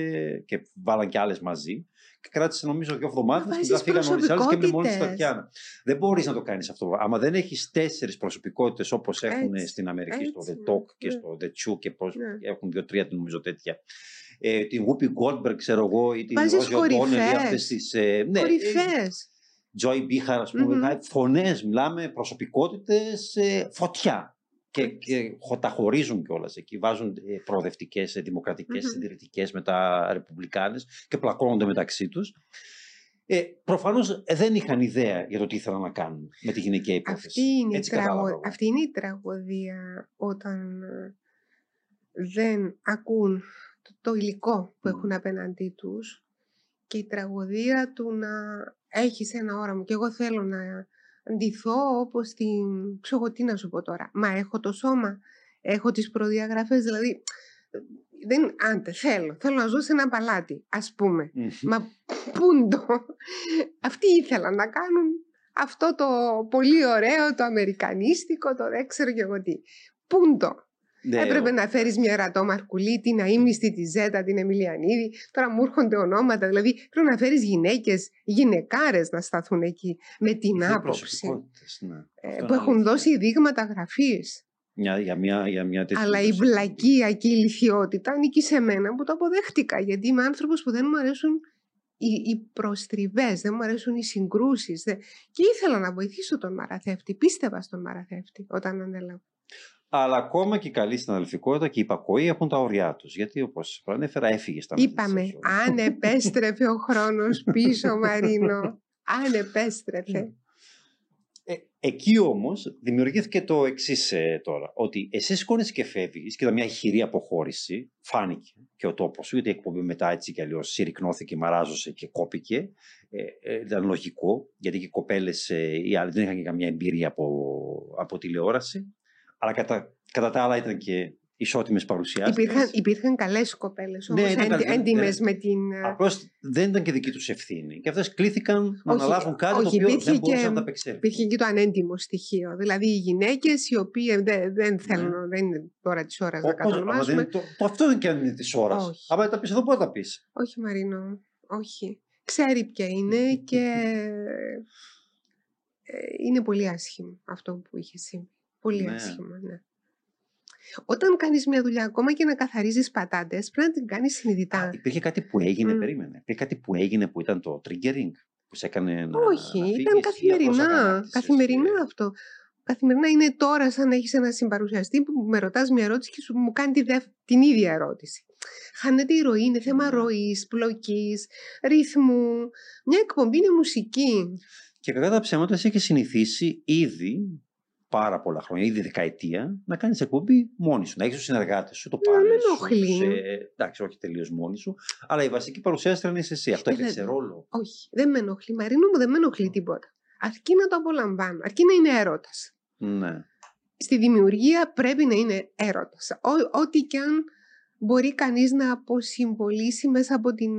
και βάλαν και άλλες μαζί και κράτησε νομίζω δύο εβδομάδες και μετά φύγαν όλε τι άλλε και έμεινε μόνο στη Τατιάνα. Δεν μπορείς να το κάνεις αυτό. Άμα δεν έχεις τέσσερις προσωπικότητες όπως έχουν στην Αμερική, έτσι, στο The Talk και ναι. στο The Chew και πώς ναι. έχουν δύο-τρία νομίζω τέτοια. Ε, την Whoopi Goldberg, ξέρω εγώ, ή την Ρόζιο Τόνερ, αυτές τις. Ε, ναι, κορυφές. Joy Bihar, ας πούμε, mm-hmm. φωνές, μιλάμε, προσωπικότητες, ε, φωτιά. Και, και τα χωρίζουν κιόλας εκεί. Βάζουν ε, προοδευτικές, ε, δημοκρατικές, mm-hmm. συντηρητικές μετά ρεπουμπλικάνες και πλακώνονται μεταξύ τους. Ε, Προφανώς ε, δεν είχαν ιδέα για το τι ήθελαν να κάνουν με τη γυναικεία υπόθεση. Αυτή είναι, Έτσι η, τραγω... Αυτή είναι η τραγωδία όταν δεν ακούν το, υλικό που έχουν απέναντί τους και η τραγωδία του να έχεις ένα όραμα και εγώ θέλω να ντυθώ όπως την... Ξέρω τι να σου πω τώρα. Μα έχω το σώμα, έχω τις προδιαγραφές, δηλαδή δεν, άντε, θέλω, θέλω να ζω σε ένα παλάτι, ας πούμε. Μα πούντο. Αυτοί ήθελαν να κάνουν αυτό το πολύ ωραίο, το αμερικανίστικο, το δεν ξέρω και εγώ τι. Πούντο. Ναι, Έπρεπε να φέρεις μια ρατό Μαρκουλή, την αίμνηστη, τη Ζέτα, την Εμιλιανίδη. Τώρα μου έρχονται ονόματα. Δηλαδή πρέπει να φέρεις γυναίκες, γυναικάρες να σταθούν εκεί με την άποψη. Ναι. Ε, που έχουν δώσει δείγματα γραφής. Για, για, μια, για μια Αλλά η βλακεία και η λυθιότητα ανήκει σε μένα που το αποδέχτηκα. Γιατί είμαι άνθρωπος που δεν μου αρέσουν οι, οι προστριβές, δεν μου αρέσουν οι συγκρούσεις. Και ήθελα να βοηθήσω τον Μαραθεύτη. Πίστευα στον Μαραθεύτη όταν ανέλαβα. Αλλά ακόμα και η καλή συναδελφικότητα και η υπακοή έχουν τα όρια τους. Γιατί όπως προανέφερα, έφυγες στα Είπαμε, αν επέστρεφε ο χρόνος (laughs) πίσω, Μαρίνο. Αν επέστρεφε. Ε, εκεί όμως δημιουργήθηκε το εξής ε, τώρα. Ότι εσύ σηκώνεις και φεύγεις και ήταν μια χειρή αποχώρηση. Φάνηκε και ο τόπος σου, γιατί η εκπομπή μετά έτσι κι αλλιώς συρρυκνώθηκε, μαράζωσε και κόπηκε. Ε, ε, ήταν λογικό, γιατί και οι κοπέλες οι άλλοι δεν είχαν και καμιά εμπειρία από, από τηλεόραση. Αλλά κατά, κατά τα άλλα ήταν και ισότιμες παρουσιάσεις. Υπήρχαν, υπήρχαν καλές κοπέλες όμως, ναι, έντιμες ναι. με την. Ε, Απλώς δεν ήταν και δική τους ευθύνη. Και αυτές κλήθηκαν να αναλάβουν κάτι όχι, το οποίο δεν μπορούσαν να τα απεξέλθουν. Υπήρχε και το ανέντιμο στοιχείο. Δηλαδή οι γυναίκες οι οποίες δεν, δεν θέλουν, ναι. δεν είναι τώρα της ώρας να κατονομάσουμε. Το, το, αυτό δεν είναι της ώρας. Αλλά τα πεις εδώ, πού θα τα πεις. Όχι, Μαρίνο. Όχι. Ξέρει ποια είναι (laughs) και. Ε, είναι πολύ άσχημο αυτό που είχες συμβεί. Πολύ ναι. άσχημα, ναι. Όταν κάνεις μια δουλειά, ακόμα και να καθαρίζεις πατάτες, πρέπει να την κάνεις συνειδητά. υπήρχε κάτι που έγινε, περίμενε. Υπήρχε κάτι που έγινε που ήταν το triggering, που σε έκανε να. Όχι, να ήταν καθημερινά. Καθημερινά αυτό. Καθημερινά είναι τώρα σαν να έχεις ένα συμπαρουσιαστή που με ρωτάς μια ερώτηση και σου μου κάνει τη την ίδια ερώτηση. Χάνεται η ροή, είναι θέμα ναι. ροής, πλοκή, ρυθμού. Μια εκπομπή είναι μουσική. Και κατά τα ψέματα έχει συνηθίσει ήδη πάρα πολλά χρόνια, ήδη δεκαετία, να κάνεις εκπομπή μόνη σου. Να έχεις τους συνεργάτες σου, το πάνελ. Δεν με ενοχλεί. Σε... Εντάξει, όχι τελείως μόνη σου. Αλλά η βασική παρουσίαση είναι εσύ. Αυτό ε, έπαιξε ρόλο. Όχι, δεν με ενοχλεί. Μαρίνο μου δεν με ενοχλεί τίποτα. Αρκεί να το απολαμβάνω. Αρκεί να είναι έρωτας. Ναι. Στη δημιουργία πρέπει να είναι έρωτας. Ό,τι και αν μπορεί κανείς να αποσυμβολήσει μέσα από την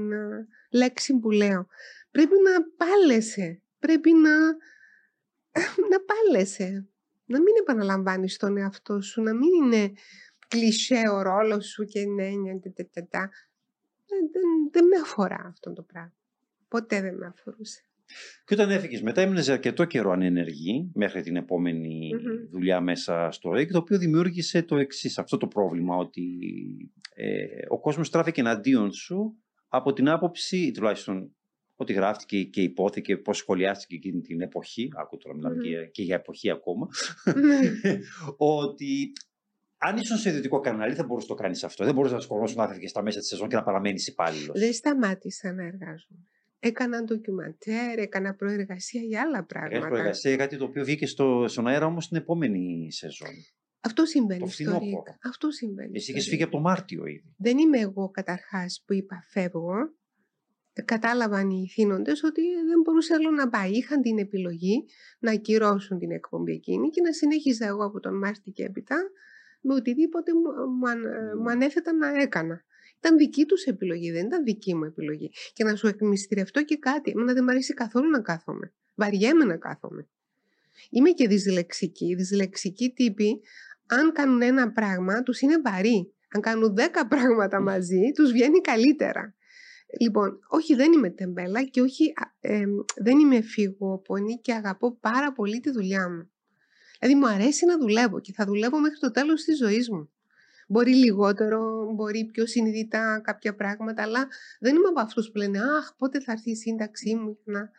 λέξη που λέω. Πρέπει να πάλεσαι. Πρέπει να, (laughs) να πάλεσαι να μην επαναλαμβάνεις τον εαυτό σου, να μην είναι κλισέ ο ρόλος σου και ναι, ναι, ναι, δεν, δεν, δεν με αφορά αυτό το πράγμα. Ποτέ δεν με αφορούσε. Και όταν έφυγες μετά, έμεινες αρκετό καιρό ανενεργή μέχρι την επομενη δουλειά μέσα στο ΡΕΚ, το οποίο δημιούργησε το εξής, αυτό το πρόβλημα, ότι ε, ο κόσμος τράφηκε εναντίον σου από την άποψη, τουλάχιστον ότι γράφτηκε και υπόθηκε, πώς σχολιάστηκε εκείνη την εποχή, άκου τώρα μιλάμε και, για εποχή ακόμα, ναι. (laughs) ότι αν ήσουν σε ιδιωτικό κανάλι δεν μπορούσε να το κάνεις αυτό. Δεν μπορούσες να σκορώσει να φεύγεις στα μέσα της σεζόν και να παραμένεις υπάλληλος. Δεν σταμάτησα να εργάζομαι. Έκανα ντοκιματέρ, έκανα προεργασία για άλλα πράγματα. Έκανα προεργασία για κάτι το οποίο βγήκε στο, στον αέρα όμως την επόμενη σεζόν. Αυτό συμβαίνει στο ΡΙΚ. Αυτό συμβαίνει. Εσύ είχες φύγει από το Μάρτιο ήδη. Δεν είμαι εγώ καταρχάς που είπα φεύγω κατάλαβαν οι θύνοντες ότι δεν μπορούσε άλλο να πάει. Είχαν την επιλογή να ακυρώσουν την εκπομπή εκείνη και να συνέχιζα εγώ από τον Μάρτι και έπειτα με οτιδήποτε μου, μου ναι. ανέθεταν να έκανα. Ήταν δική τους επιλογή, δεν ήταν δική μου επιλογή. Και να σου εκμυστηρευτώ και κάτι. Εμένα δεν μου αρέσει καθόλου να κάθομαι. Βαριέμαι να κάθομαι. Είμαι και δυσλεξική. Δυσλεξική τύπη αν κάνουν ένα πράγμα, τους είναι βαρύ. Αν κάνουν δέκα πράγματα μαζί, τους βγαίνει καλύτερα. Λοιπόν, όχι δεν είμαι τεμπέλα και όχι ε, δεν είμαι φυγοπονή και αγαπώ πάρα πολύ τη δουλειά μου. Δηλαδή μου αρέσει να δουλεύω και θα δουλεύω μέχρι το τέλος της ζωής μου. Μπορεί λιγότερο, μπορεί πιο συνειδητά κάποια πράγματα, αλλά δεν είμαι από αυτούς που λένε «Αχ, πότε θα έρθει η σύνταξή μου να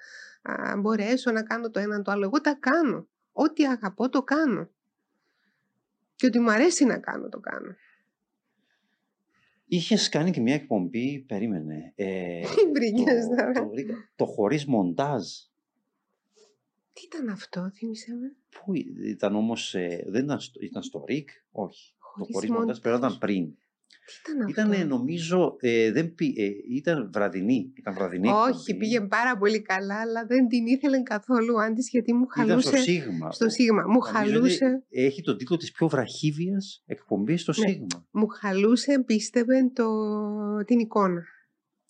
α, μπορέσω να κάνω το ένα το άλλο». Εγώ τα κάνω. Ό,τι αγαπώ το κάνω. Και ότι μου αρέσει να κάνω το κάνω. Είχες κάνει και μια εκπομπή, περίμενε. Ε, (laughs) βρήκες το, το, το χωρίς μοντάζ. Τι ήταν αυτό, θύμισε με. Πού ήταν όμως, ε, δεν ήταν στο, ήταν στο ΡΙΚ, όχι. Χωρίς το χωρίς μοντάζ πρέπει να ήταν πριν. Τι ήταν αυτό; Ήταν νομίζω, ε, δεν πή, ε, ήταν βραδινή. Ήταν βραδινή Όχι, εκπομπή. πήγε πάρα πολύ καλά, αλλά δεν την ήθελε καθόλου άντης γιατί μου Ήταν χαλούσε. στο Σίγμα. στο Σίγμα. Μου Νομίζω ότι χαλούσε, Έχει τον τίτλο της πιο βραχύβιας εκπομπής στο Ναι. Σίγμα. μου χαλούσε, πίστευε το, την εικόνα.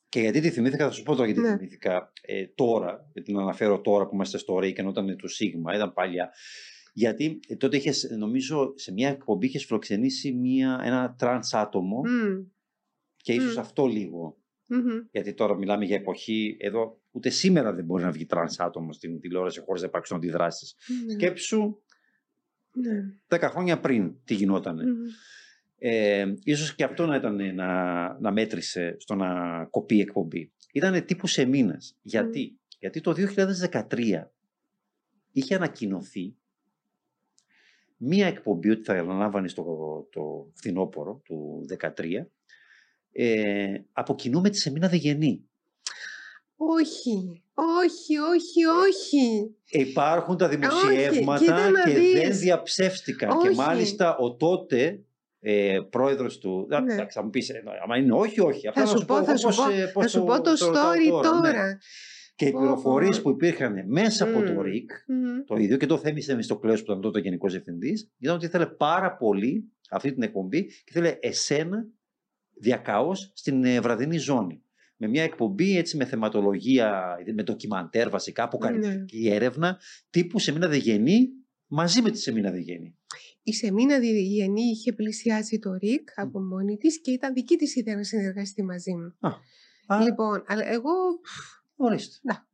Και γιατί τη θυμήθηκα, θα σου πω τώρα γιατί Ναι. τη θυμήθηκα ε, τώρα, γιατί την αναφέρω τώρα που είμαστε στο ΡΙΚ, ενώ ήταν το Σίγμα, ήταν παλιά. Γιατί ε, τότε είχες, νομίζω, σε μια εκπομπή είχες φιλοξενήσει μια, ένα τρανς άτομο Μμ, και ίσως μμ. αυτό λίγο. μμμ. Γιατί τώρα μιλάμε για εποχή, εδώ ούτε σήμερα δεν μπορεί να βγει τρανς άτομο στην τηλεόραση χωρίς να υπάρξουν αντιδράσεις. Ναι, Σκέψου ναι, 10 χρόνια πριν τι γινότανε. μμ. Ε, ίσως και αυτό να ήταν να, να μέτρησε στο να κοπεί η εκπομπή. Ήταν τύπου σε μήνες. Γιατί; Γιατί το 2013 είχε ανακοινωθεί μία εκπομπή ότι θα αναλάμβανε στο το φθινόπωρο του 2013 ε, από κοινού με τη Σεμίνα Δεγενή. Όχι, όχι, όχι, όχι. Υπάρχουν τα δημοσιεύματα κοίτα να και δεις. δεν διαψεύστηκαν. Και Όχι. μάλιστα ο τότε ε, πρόεδρος του... Ναι. Εντάξει, θα μου πεις, ε, άμα είναι όχι, όχι. Απλά Θα να σου πω, θα εγώ σου πώς, πω, ε, πώς Θα σου πω το ρωτάω story τώρα. ναι. Και οι Πω, πληροφορίες πω. που υπήρχαν μέσα από το Μμμ. ΡΙΚ, Μμμ. το ίδιο και το θέμισε με στο κλέος που ήταν τότε γενικός διευθυντής, ήταν ότι ήθελε πάρα πολύ αυτή την εκπομπή και ήθελε εσένα διακάω στην ε, βραδινή ζώνη. Με μια εκπομπή έτσι με θεματολογία, με ντοκιμαντέρ βασικά, Ναι. αποκαλυπτική έρευνα, τύπου σε μήνα δεγενή, μαζί με τη Σεμίνα Δεγενή. Η Σεμίνα Διγενή είχε πλησιάσει το ΡΙΚ από μόνη της και ήταν δική της ιδέα να συνεργαστεί μαζί μου. Α, Λοιπόν, αλλά εγώ. Ορίστε. Να.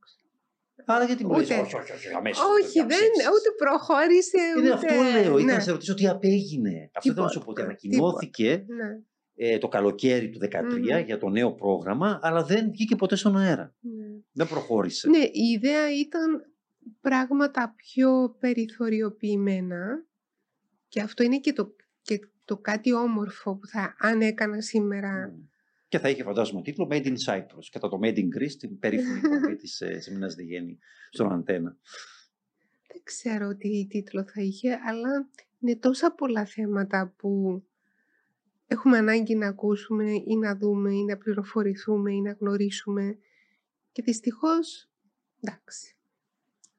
Άρα γιατί μου λες, Ούτε- όχι, όχι, όχι, αμέσως. Όχι, δεν, διαψεύσεις». ούτε προχώρησε. Είναι ούτε... αυτό λέω, ήθελα ναι, να σε ρωτήσω τι απέγινε. Αυτό θέλω να σου πω, ότι Τίποτα, ανακοινώθηκε ναι, ε, το καλοκαίρι του 2013 Μμμ. για το νέο πρόγραμμα, αλλά δεν βγήκε ποτέ στον αέρα. ναι. Δεν προχώρησε. Ναι, η ιδέα ήταν πράγματα πιο περιθωριοποιημένα και αυτό είναι και το, και το κάτι όμορφο που θα αν έκανα σήμερα. Μμ. Και θα είχε φαντάζομαι τίτλο Made in Cyprus. Κατά το Made in Greece, την περίφημη εκπομπή (laughs) της ε, Σεμινάς Διγέννη στον Αντένα. Δεν ξέρω τι τίτλο θα είχε, αλλά είναι τόσα πολλά θέματα που έχουμε ανάγκη να ακούσουμε ή να δούμε ή να πληροφορηθούμε ή να γνωρίσουμε και δυστυχώς, εντάξει,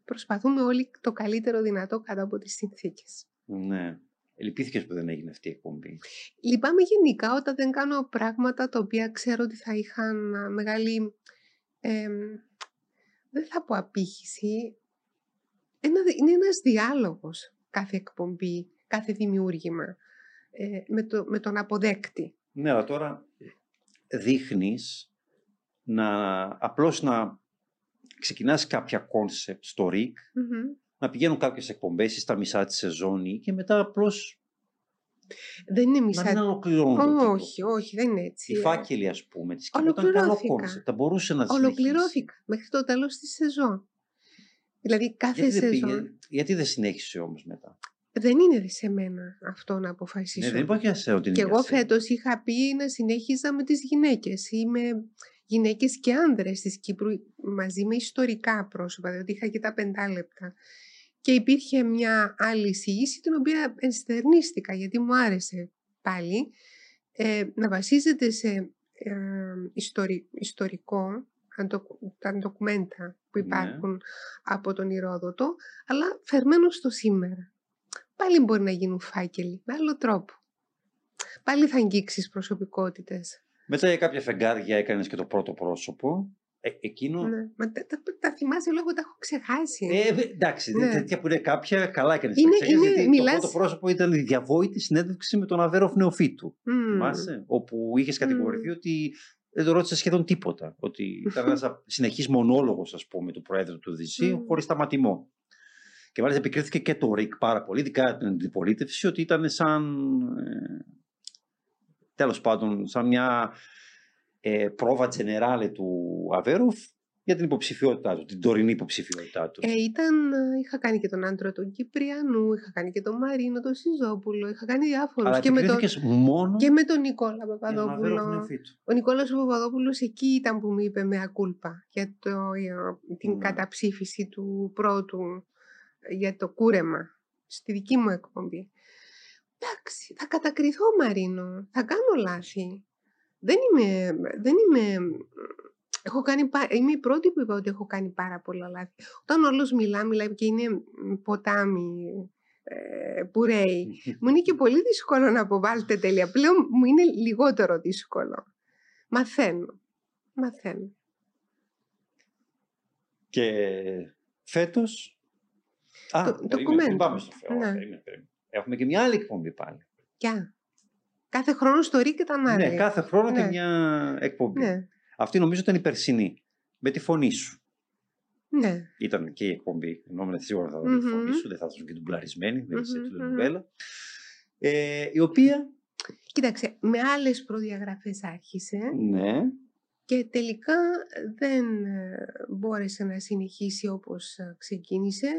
προσπαθούμε όλοι το καλύτερο δυνατό κάτω από τις συνθήκες. Ναι. Λυπήθηκε που δεν έγινε αυτή η εκπομπή. Λυπάμαι γενικά όταν δεν κάνω πράγματα τα οποία ξέρω ότι θα είχαν α, μεγάλη, εμ, δεν θα πω απήχηση, ένα, είναι ένας διάλογος κάθε εκπομπή, κάθε δημιούργημα ε, με, το, με τον αποδέκτη. Ναι, αλλά τώρα δείχνεις να απλώς να ξεκινάς κάποια concept στο ΡΙΚ, Μμμ. Να πηγαίνουν κάποιες εκπομπές ή στα μισά της σεζόν και μετά απλώς Δεν είναι να μισά... μην ολοκληρώνουν το κύκλο. όχι, όχι, δεν είναι έτσι. Οι ε. φάκελοι, ας πούμε, της Κύπρου ήταν καλό Ολοκληρώθηκαν. concept. Θα μπορούσε να συνεχίσει. Ολοκληρώθηκαν μέχρι το τέλος της σεζόν. Δηλαδή κάθε Γιατί δεν, σεζόν πήγε, γιατί δεν συνέχισε όμως μετά; δεν είναι σε μένα αυτό να Ναι, αποφασίσω. δεν υπάρχει για σένα ότι είναι Και για εγώ σένα. φέτος είχα πει να συνέχιζα με τις γυναίκες ή με γυναίκες και άνδρες της Κύπρου μαζί με ιστορικά πρόσωπα, διότι είχα και τα πεντάλεπτα. Και υπήρχε μια άλλη εισήγηση την οποία ενστερνίστηκα γιατί μου άρεσε πάλι ε, να βασίζεται σε ε, ιστορι- ιστορικό, τα ντοκου- τα ντοκουμέντα που Ναι. υπάρχουν από τον Ηρόδοτο, αλλά φερμένο στο σήμερα. Πάλι μπορεί να γίνουν φάκελοι, με άλλο τρόπο. Πάλι θα αγγίξεις προσωπικότητες. Μετά για κάποια φεγγάρια έκανες και το πρώτο πρόσωπο. Ε, εκείνο. Ναι. Μα τα, τα, τα θυμάσαι λόγω τα έχω ξεχάσει. Ε, εντάξει, Ναι. τέτοια που είναι κάποια, καλά έκανες. Είναι- είναι- γιατί μιλάς- το πρώτο πρόσωπο ήταν η διαβόητη συνέντευξη με τον Αβέροφ Νεοφύτου. Μμμ. Θυμάσαι, όπου είχες κατηγορηθεί ότι δεν το ρώτησες σχεδόν τίποτα. Ότι ήταν ένας συνεχής μονόλογος, ας πούμε, του Προέδρου του Οδυσσίου, Μμ. χωρίς σταματημό. Και μάλιστα επικρίθηκε και το ΡΙΚ πάρα πολύ, ειδικά την αντιπολίτευση, ότι ήταν σαν. Ε, τέλος πάντων, σαν μια ε, πρόβα τζενεράλε του Αβέροφ για την υποψηφιότητά του, την τωρινή υποψηφιότητά του. Ε, ήταν, ε, είχα κάνει και τον άντρα του Κυπριανού, είχα κάνει και τον Μαρίνο, τον Σιζόπουλο, είχα κάνει διάφορους. Αλλά και, με τον, επικρίθηκες μόνο και με τον Νικόλα για τον Παπαδόπουλο. Αβέροφ Νεοφύτου. Ο Νικόλας ο Παπαδόπουλος εκεί ήταν που μου είπε με ακούλπα για το, για την Ναι. καταψήφιση του πρώτου ε, για το κούρεμα στη δική μου εκπομπή. Εντάξει, θα κατακριθώ Μαρίνο, θα κάνω λάθη. Δεν είμαι, δεν είμαι, έχω κάνει, πα- είμαι η πρώτη που είπα ότι έχω κάνει πάρα πολλά λάθη. Όταν όλος μιλά, μιλάει και είναι μ, ποτάμι ε, που ρέει. Μου είναι και (laughs) πολύ δύσκολο να αποβάλλετε τέλεια. Πλέον μου είναι λιγότερο δύσκολο. Μαθαίνω. Μαθαίνω. Και φέτος... Α, Το- το περίμενε, κομμέντο. πριν πάμε στο Θεό. Ναι. περίμενε, περίμενε. Έχουμε και μια άλλη εκπομπή πάλι. Ποια; Κάθε χρόνο στο ρί και τα μάρια. Ναι, κάθε χρόνο και Ναι. μια εκπομπή. ναι. Αυτή νομίζω ήταν η περσινή. Με τη φωνή σου. ναι. Ήταν και η εκπομπή. Νόμιζα ότι σίγουρα θα ήταν τη Μμμ. φωνή σου, δεν θα ήταν και ντουμπλαρισμένη, δεν είσαι Μμμ, του μμμ. νουβέλα. Ε, η οποία, Κοίταξε, με άλλες προδιαγραφές άρχισε ναι, και τελικά δεν ε, μπόρεσε να συνεχίσει όπως ε, ξεκίνησε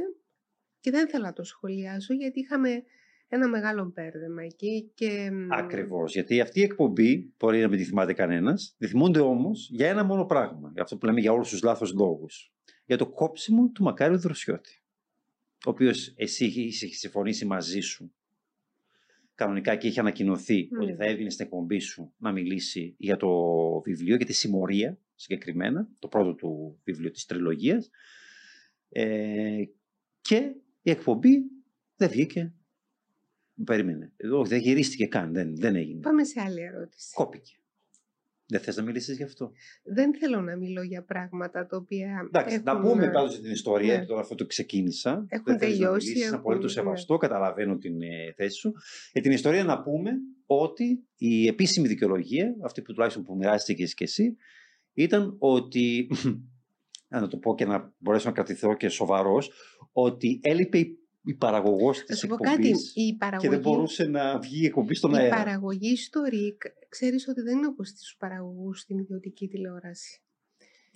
και δεν θέλω να το σχολιάσω γιατί είχαμε ένα μεγάλο μπέρδεμα εκεί και... μ, ακριβώς. Γιατί αυτή η εκπομπή, μπορεί να μην τη θυμάται κανένας, τη θυμούνται όμως για ένα μόνο πράγμα. Για αυτό που λέμε για όλους τους λάθος λόγους. Για το κόψιμο του Μακάριου Δροσιώτη. Ο οποίος εσύ είχες συμφωνήσει μαζί σου κανονικά και είχε ανακοινωθεί Μμ. ότι θα έβγαινε στην εκπομπή σου να μιλήσει για το βιβλίο, για τη συμμορία συγκεκριμένα, το πρώτο του βιβλίο της τριλογίας. Ε, και η εκπομπή δεν βγήκε. Περίμενε. Εδώ δεν γυρίστηκε καν. Δεν, δεν έγινε. Πάμε σε άλλη ερώτηση. Κόπηκε. Δεν θες να μιλήσεις γι' αυτό; Δεν θέλω να μιλώ για πράγματα τα οποία Εντάξει, να έχουν, πούμε ε, πάντως την ιστορία, ναι. τώρα αυτό το ξεκίνησα. Έχουν δεν θέλεις τελειώσει, Να μιλήσεις, είναι έχουν, απολύτως ναι. σεβαστό, καταλαβαίνω την ε, θέση σου. Για την ιστορία να πούμε ότι η επίσημη δικαιολογία, αυτή που τουλάχιστον που μοιράστηκες και εσύ, ήταν ότι, (clears throat) να το πω και να μπορέσω να κρατηθώ και σοβαρός, ότι έλειπε η, η παραγωγός Να της σου πω κάτι, εκπομπής η και παραγωγή, δεν μπορούσε να βγει η εκπομπή στον η αέρα. παραγωγή στο ΡΙΚ, ξέρεις ότι δεν είναι όπως στους παραγωγούς στην ιδιωτική τηλεόραση.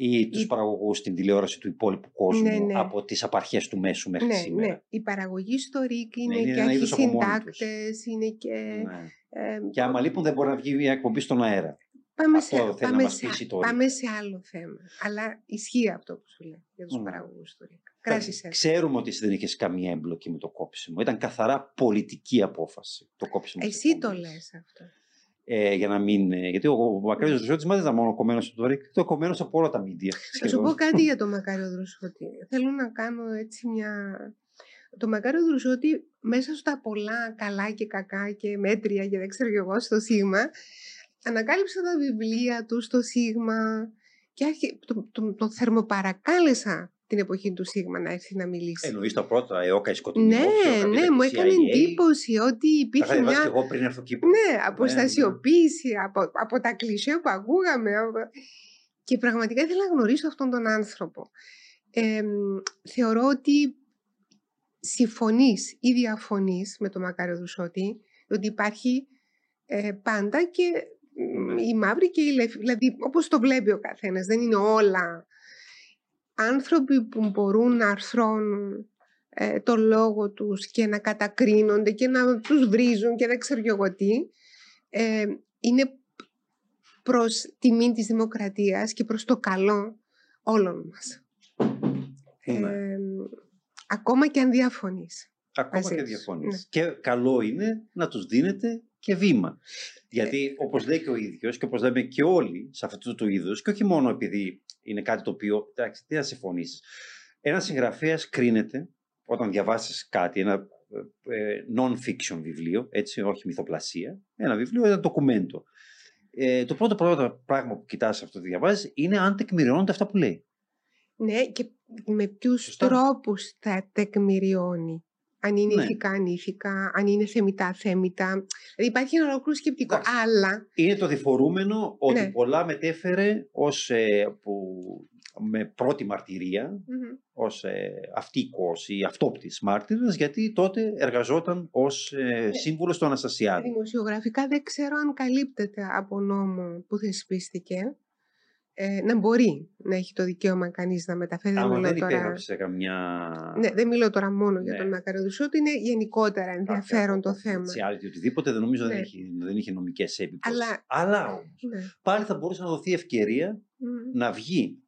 Ή τους η- παραγωγούς στην τηλεόραση του υπόλοιπου κόσμου Ναι, ναι. από τις απαρχές του μέσου μέχρι Ναι, σήμερα. ναι. Η παραγωγή στο ΡΙΚ είναι, είναι και ένα είδος από μόνη τους. αρχισυντάκτες, είναι και... Ναι. ε, Και άμα λείπουν δεν μπορεί να βγει μια εκπομπή στον αέρα. Πάμε, αυτό σε, θέλει να πάμε, μας σε, πείσει το πάμε σε άλλο θέμα. Αλλά ισχύει αυτό που σου λέω για τους Μμμ. παραγωγούς στο ΡΙΚ. Κράτησε. το. Ξέρουμε ότι εσύ δεν είχες καμία εμπλοκή με το κόψιμο. Ήταν καθαρά πολιτική απόφαση το κόψιμο. της Εσύ το εκπομπής. λες αυτό. Ε, για να μην. ε, Γιατί ο, ο Μακάριος Δροσιώτη μα δεν ήταν μόνο κομμένος από το ΡΙΚ, ήταν κομμένος από όλα τα μίντια. Θα σου πω κάτι για (laughs) το Μακάριο Δρουσότη. Θέλω να κάνω έτσι μια... Το Μακάριο Δρουσότη μέσα στα πολλά καλά και κακά και μέτρια και δεν ξέρω κι εγώ στο Σίγμα ανακάλυψα τα βιβλία τους στο Σίγμα και άρχι... τον το, το θερμοπαρακάλεσα την εποχή του Σίγμα να έρθει να μιλήσει. Εννοείς τα πρώτα, ΕΟΚΑ, η σκοτεινή. ναι, όψη, ο ναι, καπίταλος μου της έκανε CIA. εντύπωση ότι Τα είχα υπήρχε διαβάσει μια και εγώ πριν έρθω Κύπρο. ναι, αποστασιοποίηση από, από τα κλισέ που ακούγαμε. από- Και πραγματικά ήθελα να γνωρίσω αυτόν τον άνθρωπο. Ε, μ, θεωρώ ότι συμφωνείς ή διαφωνείς με τον Μακάριο Δουσότη, ότι υπάρχει ε, πάντα και μ, Ναι. η μαύρη και η λευκή, δηλαδή όπως το βλέπει ο καθένας, δεν είναι όλα άνθρωποι που μπορούν να αρθρώνουν ε, το λόγο τους και να κατακρίνονται και να τους βρίζουν και δεν ξέρω κι εγώ τι, ε, είναι προς τιμή της δημοκρατίας και προς το καλό όλων μας. Ναι. Ε, ακόμα και αν διαφωνείς. Ακόμα μαζί και τους. διαφωνείς. Ναι. Και καλό είναι να τους δίνετε και βήμα. Γιατί όπως λέει και ο ίδιος και όπως λέμε και όλοι σε αυτού του είδους και όχι μόνο επειδή είναι κάτι το οποίο, εντάξει, τι να συμφωνήσεις. Ένας συγγραφέας κρίνεται όταν διαβάσεις κάτι, ένα ε, non-fiction βιβλίο, έτσι, όχι μυθοπλασία, ένα βιβλίο, ένα ντοκουμέντο. Ε, το πρώτο πρώτο πράγμα που κοιτάς αυτό που διαβάζεις είναι αν τεκμηριώνονται αυτά που λέει. Ναι, και με ποιους Σωστά. τρόπους θα τεκμηριώνει. Αν είναι Ναι. ηθικά, ανήθικα, αν είναι θεμητά, θέμητα. Δηλαδή υπάρχει ένα ολόκληρο σκεπτικό. Εντάξει. Αλλά, Είναι το διφορούμενο ότι Ναι. πολλά μετέφερε ως, ε, που, με πρώτη μαρτυρία μμμ, ως ε, αυτοίκος ή αυτόπτης μάρτυρας γιατί τότε εργαζόταν ως Ναι. ε, σύμβουλος του Αναστασιάδη. δημοσιογραφικά δεν ξέρω αν καλύπτεται από νόμο που θεσπίστηκε. Ε, να μπορεί να έχει το δικαίωμα κανείς να μεταφέρει. Δεν Άμα μιλώ δεν τώρα- υπέγραψε καμιά... Ναι, δεν μιλώ τώρα μόνο για Ναι. τον Μακαροδουσό, ότι είναι γενικότερα ενδιαφέρον το θέμα. Reality, οτιδήποτε δεν νομίζω Ναι. δεν, έχει, δεν είχε νομικές επιπτώσεις. Αλλά- Αλλά όμως, Ναι. πάλι θα μπορούσε να δοθεί ευκαιρία Μμμ. να βγει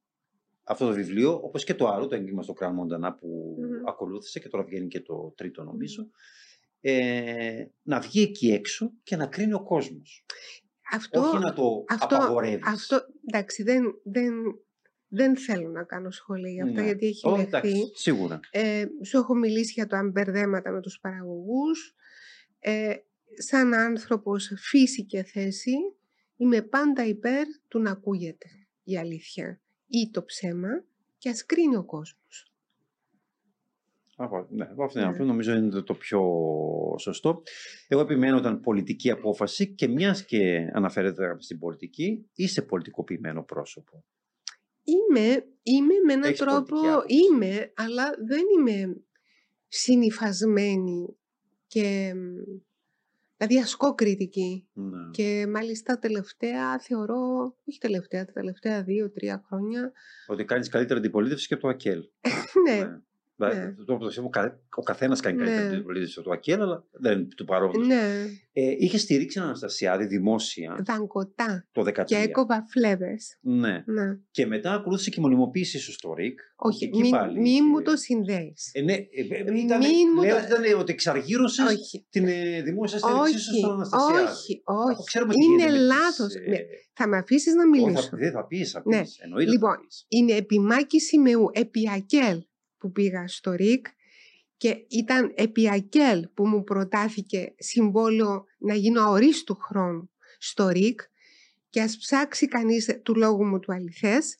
αυτό το βιβλίο, όπως και το άλλο, το έγκλημα στο Κραν Μοντανά που Μμμ. ακολούθησε και τώρα βγαίνει και το τρίτο νομίζω, ε, να βγει εκεί έξω και να κρίνει ο κόσμος. Αυτό, Όχι να το αυτό, απαγορεύεις. αυτό, εντάξει, δεν, δεν, δεν θέλω να κάνω σχόλια για αυτά, Ναι. γιατί έχει Ω, λεχθεί. εντάξει, σίγουρα. Ε, σου έχω μιλήσει για το αμπερδέματα με τους παραγωγούς. Ε, σαν άνθρωπος φύση και θέση, είμαι πάντα υπέρ του να ακούγεται η αλήθεια ή το ψέμα και ας κρίνει ο κόσμος. Από, ναι, από αυτήν την Ναι. άποψη νομίζω είναι το, το πιο σωστό. Εγώ επιμένω όταν πολιτική απόφαση και μιας και αναφέρεται στην πολιτική, είσαι πολιτικοποιημένο πρόσωπο. Είμαι, είμαι με έναν Έχεις τρόπο, πολιτική άποψη. είμαι, αλλά δεν είμαι συνυφασμένη και μ, δηλαδή ασκώ κριτική. Ναι. Και μάλιστα τελευταία θεωρώ, όχι τελευταία, τα τελευταία δύο-τρία χρόνια, Ότι κάνεις καλύτερη αντιπολίτευση και από το ΑΚΕΛ. (laughs) ναι, Δηλαδή, Ναι. το- το- το- ο κα- Ο καθένας κάνει Ναι. καλύτερη αντιπολίτευση από το ΑΚΕΛ, αλλά δεν είναι του παρόντος. ναι, Ε, είχε στηρίξει έναν Αναστασιάδη δημόσια δαγκωτά το 2013. και έκοβα φλέβες. Ναι. Ναι. Και μετά ακολούθησε και η μονιμοποίηση ίσω στο ΡΙΚ. Όχι, εκεί μη, πάλι μη είχε- μου το συνδέεις. Ε, ναι, ε, ε, Μην ήταν, μου λέω το- ότι ήταν ότι εξαργύρωσες όχι, την ε, δημόσια στήριξή σου όχι, στον Αναστασιάδη. όχι, Αφού όχι. ξέρουμε τι Είναι γίνεται με τις, λάθος. ε, Ναι, Θα με αφήσεις να όχι, μιλήσω. θα, δεν θα πεις, θα Ναι. πεις. Εννοείται Λοιπόν, θα πεις. Είναι επιμάκη σημεού επί Ακέλ που πήγα στο ΡΙΚ και ήταν επί Ακέλ που μου προτάθηκε συμβόλαιο να γίνω αορίστου χρόνου στο ΡΙΚ και ας ψάξει κανείς του λόγου μου του αληθές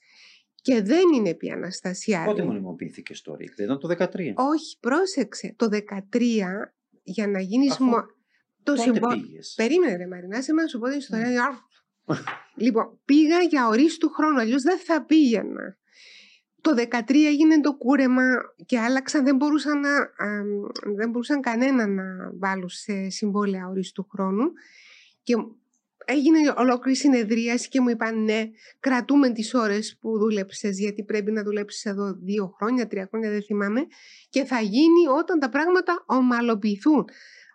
και δεν είναι επί Αναστασιάδη. Πότε μονιμοποιήθηκε στο ΡΙΚ, δεν ήταν το 2013. Όχι, πρόσεξε. Το 13 για να γίνεις... Αφού μο- Το Πότε συμβόλαιο... πήγες; Περίμενε ρε Μαρινά, σε να σου πω την ιστορία. Ναι. για- λοιπόν, πήγα για ορίστου χρόνου, αλλιώς δεν θα πήγαινα. Το 13 έγινε το κούρεμα και άλλαξαν, δεν μπορούσαν, να, α, δεν μπορούσαν κανένα να βάλουν σε συμβόλαια ορίστου χρόνου και έγινε ολόκληρη συνεδρίαση και μου είπαν ναι, κρατούμε τις ώρες που δούλεψες γιατί πρέπει να δουλέψεις εδώ δύο χρόνια, τρία χρόνια, δεν θυμάμαι και θα γίνει όταν τα πράγματα ομαλοποιηθούν.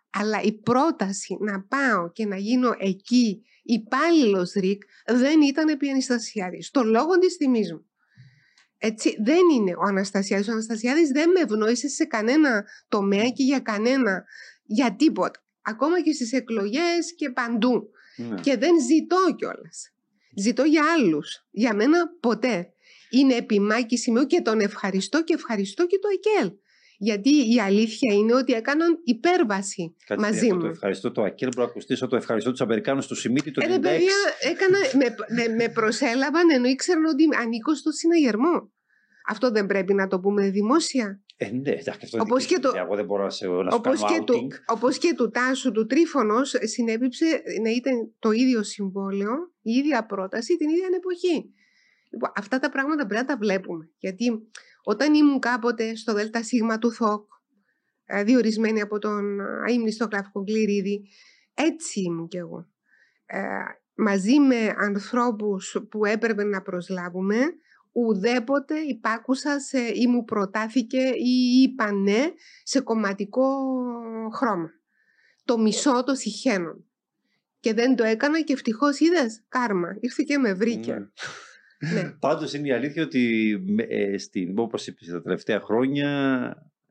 Αλλά η πρόταση να πάω και να γίνω εκεί υπάλληλος ΡΙΚ δεν ήταν επί Αναστασιάδη. Στο λόγο της τιμής μου. Έτσι, δεν είναι ο Αναστασιάδης. Ο Αναστασιάδης δεν με ευνόησε σε κανένα τομέα και για κανένα, για τίποτα. Ακόμα και στις εκλογές και παντού. Ναι. Και δεν ζητώ κιόλας. Ζητώ για άλλους. Για μένα ποτέ. Είναι επιμάκη σημείο και τον ευχαριστώ και ευχαριστώ και το ΕΚΕΛ. Γιατί η αλήθεια είναι ότι έκαναν υπέρβαση Κάτσε, μαζί από Το μου. ευχαριστώ το ΑΚΕΛ, μπορεί να ακουστεί το ευχαριστώ τους Αμερικάνους του Σιμίτη το Ε, 96. ρε παιδιά, έκανα, με, με, με προσέλαβαν ενώ ήξεραν ότι ανήκω στο συναγερμό. Αυτό δεν πρέπει να το πούμε δημόσια. Ε, ναι, εντάξει, αυτό Όπως δική και σου το- δουλειά. Εγώ δεν μπορώ να, σε, να σου Όπως κάνω και, του, outing. όπως και του Τάσου του Τρίφωνος συνέπιψε να ήταν το ίδιο συμβόλαιο, η ίδια πρόταση, την ίδια εποχή. Λοιπόν, αυτά τα πράγματα πρέπει να τα βλέπουμε. Γιατί όταν ήμουν κάποτε στο ΔΣ του ΘΟΚ, ε, διορισμένη από τον αείμνηστο Κλαφκο Κληρίδη, έτσι ήμουν κι εγώ. Ε, μαζί με ανθρώπους που έπρεπε να προσλάβουμε, ουδέποτε υπάκουσα σε, ή μου προτάθηκε ή είπα ναι σε κομματικό χρώμα. Το μισό το συχαίνον. Και δεν το έκανα και ευτυχώς είδες κάρμα. Ήρθε και με βρήκε. Ναι. Ναι. (laughs) Πάντως είναι η αλήθεια ότι με- ε, στην, όπως είπες τα τελευταία χρόνια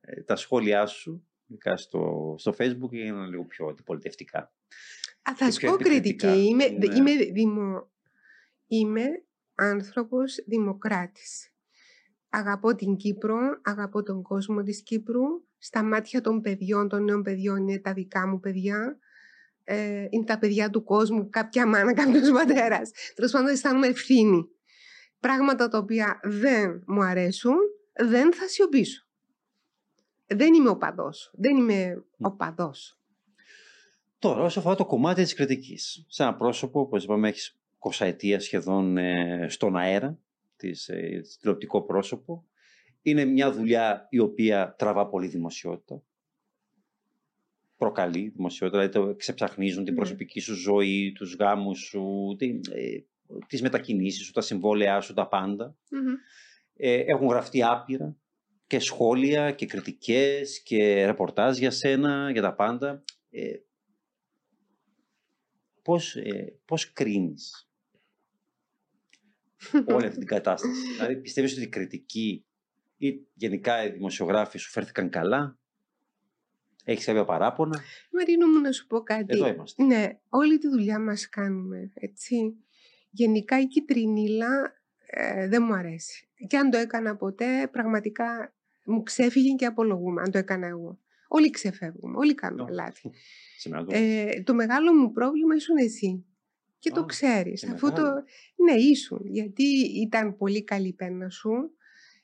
ε, τα σχόλιά σου ειδικά στο, στο facebook έγιναν λίγο πιο αντιπολιτευτικά. Α, θα Και σου πιο πω επιθετικά. κριτική. Είμαι, Ναι. είμαι, δημο, είμαι άνθρωπος δημοκράτης. Αγαπώ την Κύπρο, αγαπώ τον κόσμο της Κύπρου. Στα μάτια των παιδιών, των νέων παιδιών είναι τα δικά μου παιδιά. ε, είναι τα παιδιά του κόσμου, κάποια μάνα, (laughs) κάποιος πατέρας. Τέλος πάντων αισθάνομαι ευθύνη. Πράγματα τα οποία δεν μου αρέσουν, δεν θα σιωπήσω. Δεν είμαι οπαδός. Δεν είμαι οπαδός. Τώρα, όσο αφορά το κομμάτι της κριτικής. Σε ένα πρόσωπο, όπως είπαμε, έχεις 20 ετία σχεδόν ε, στον αέρα, της, ε, τηλεοπτικό πρόσωπο. Είναι μια δουλειά η οποία τραβά πολύ δημοσιότητα. Προκαλεί δημοσιότητα, δηλαδή το ξεψαχνίζουν την Ναι. προσωπική σου ζωή, τους γάμους σου, τι, ε, τις μετακινήσεις σου, τα συμβόλαιά σου, τα πάντα. Μμμ. Ε, έχουν γραφτεί άπειρα και σχόλια και κριτικές και ρεπορτάζ για σένα, για τα πάντα. Ε, πώς, ε, πώς κρίνεις όλη αυτή την κατάσταση; (laughs) δηλαδή πιστεύεις ότι η κριτική ή γενικά οι δημοσιογράφοι σου φέρθηκαν καλά; Έχεις κάποια παράπονα; Μαρίνο μου να σου πω κάτι. Εδώ είμαστε. Ναι, όλη τη δουλειά μας κάνουμε, έτσι. Γενικά η κυτρινίλα ε, δεν μου αρέσει. Και αν το έκανα ποτέ, πραγματικά μου ξέφυγε και απολογούμε αν το έκανα εγώ. Όλοι ξεφεύγουμε, όλοι κάνουμε Ναι. λάθη. (laughs) Σήμερα το... Ε, το μεγάλο μου πρόβλημα ήσουν εσύ. Και το Α, ξέρεις. και Αφού το... μεγάλο. Ναι, ήσουν. Γιατί ήταν πολύ καλή η πένα σου.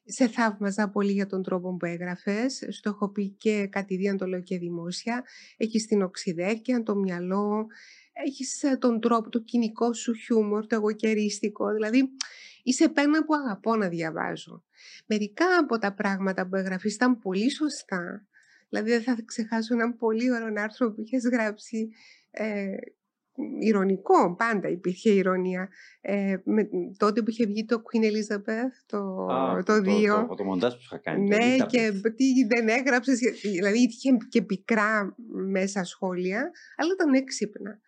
Σε θαύμαζα πολύ για τον τρόπο που έγραφες. Στο έχω πει και κατηδίαν το λέω και δημόσια. Έχεις την οξυδέρκεια, το μυαλό. Έχεις ε, τον τρόπο, το κοινικό σου χιούμορ, το εγωκερίστικο. Δηλαδή, είσαι πένα που αγαπώ να διαβάζω. Μερικά από τα πράγματα που έγραφες ήταν πολύ σωστά. Δηλαδή, δεν θα ξεχάσω έναν πολύ ωραίο άρθρο που είχες γράψει ε, ηρωνικό, πάντα υπήρχε ηρωνία. Ε, με, τότε που είχε βγει το Queen Elizabeth, το, Α, το 2. Το, το, το μοντάζ που είχα κάνει. το ναι, Elizabeth. και τι δεν έγραψες, δηλαδή είχε και πικρά μέσα σχόλια, αλλά ήταν έξυπνα.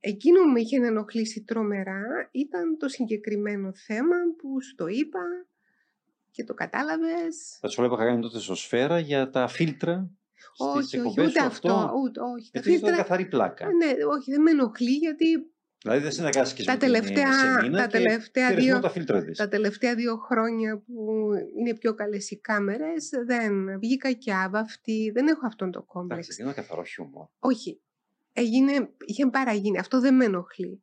Εκείνο που με είχε ενοχλήσει τρομερά ήταν το συγκεκριμένο θέμα που σου το είπα και το κατάλαβες. Τα σχόλια που είχα κάνει τότε στο Σφαίρα για τα φίλτρα στις Όχι, όχι, εκπομπές ούτε σου, αυτό, ούτε, όχι. Τα Γιατί ήταν φίλτρα, καθαρή πλάκα. Α, ναι, όχι, δεν με ενοχλεί γιατί Δηλαδή δεν συνεργάστηκες τα με την τελευταία, Σεμίνα τα και τελευταία πήρες δύο, μόνο τα φίλτρα της. τα τελευταία δύο χρόνια που είναι πιο καλές οι κάμερες, δεν βγήκα και άβαυτη, δεν έχω αυτόν το Εντάξει, κόμπλεξ. είναι ένα καθαρό χιούμορ. Όχι, έγινε, είχε παραγίνει, αυτό δεν με ενοχλεί.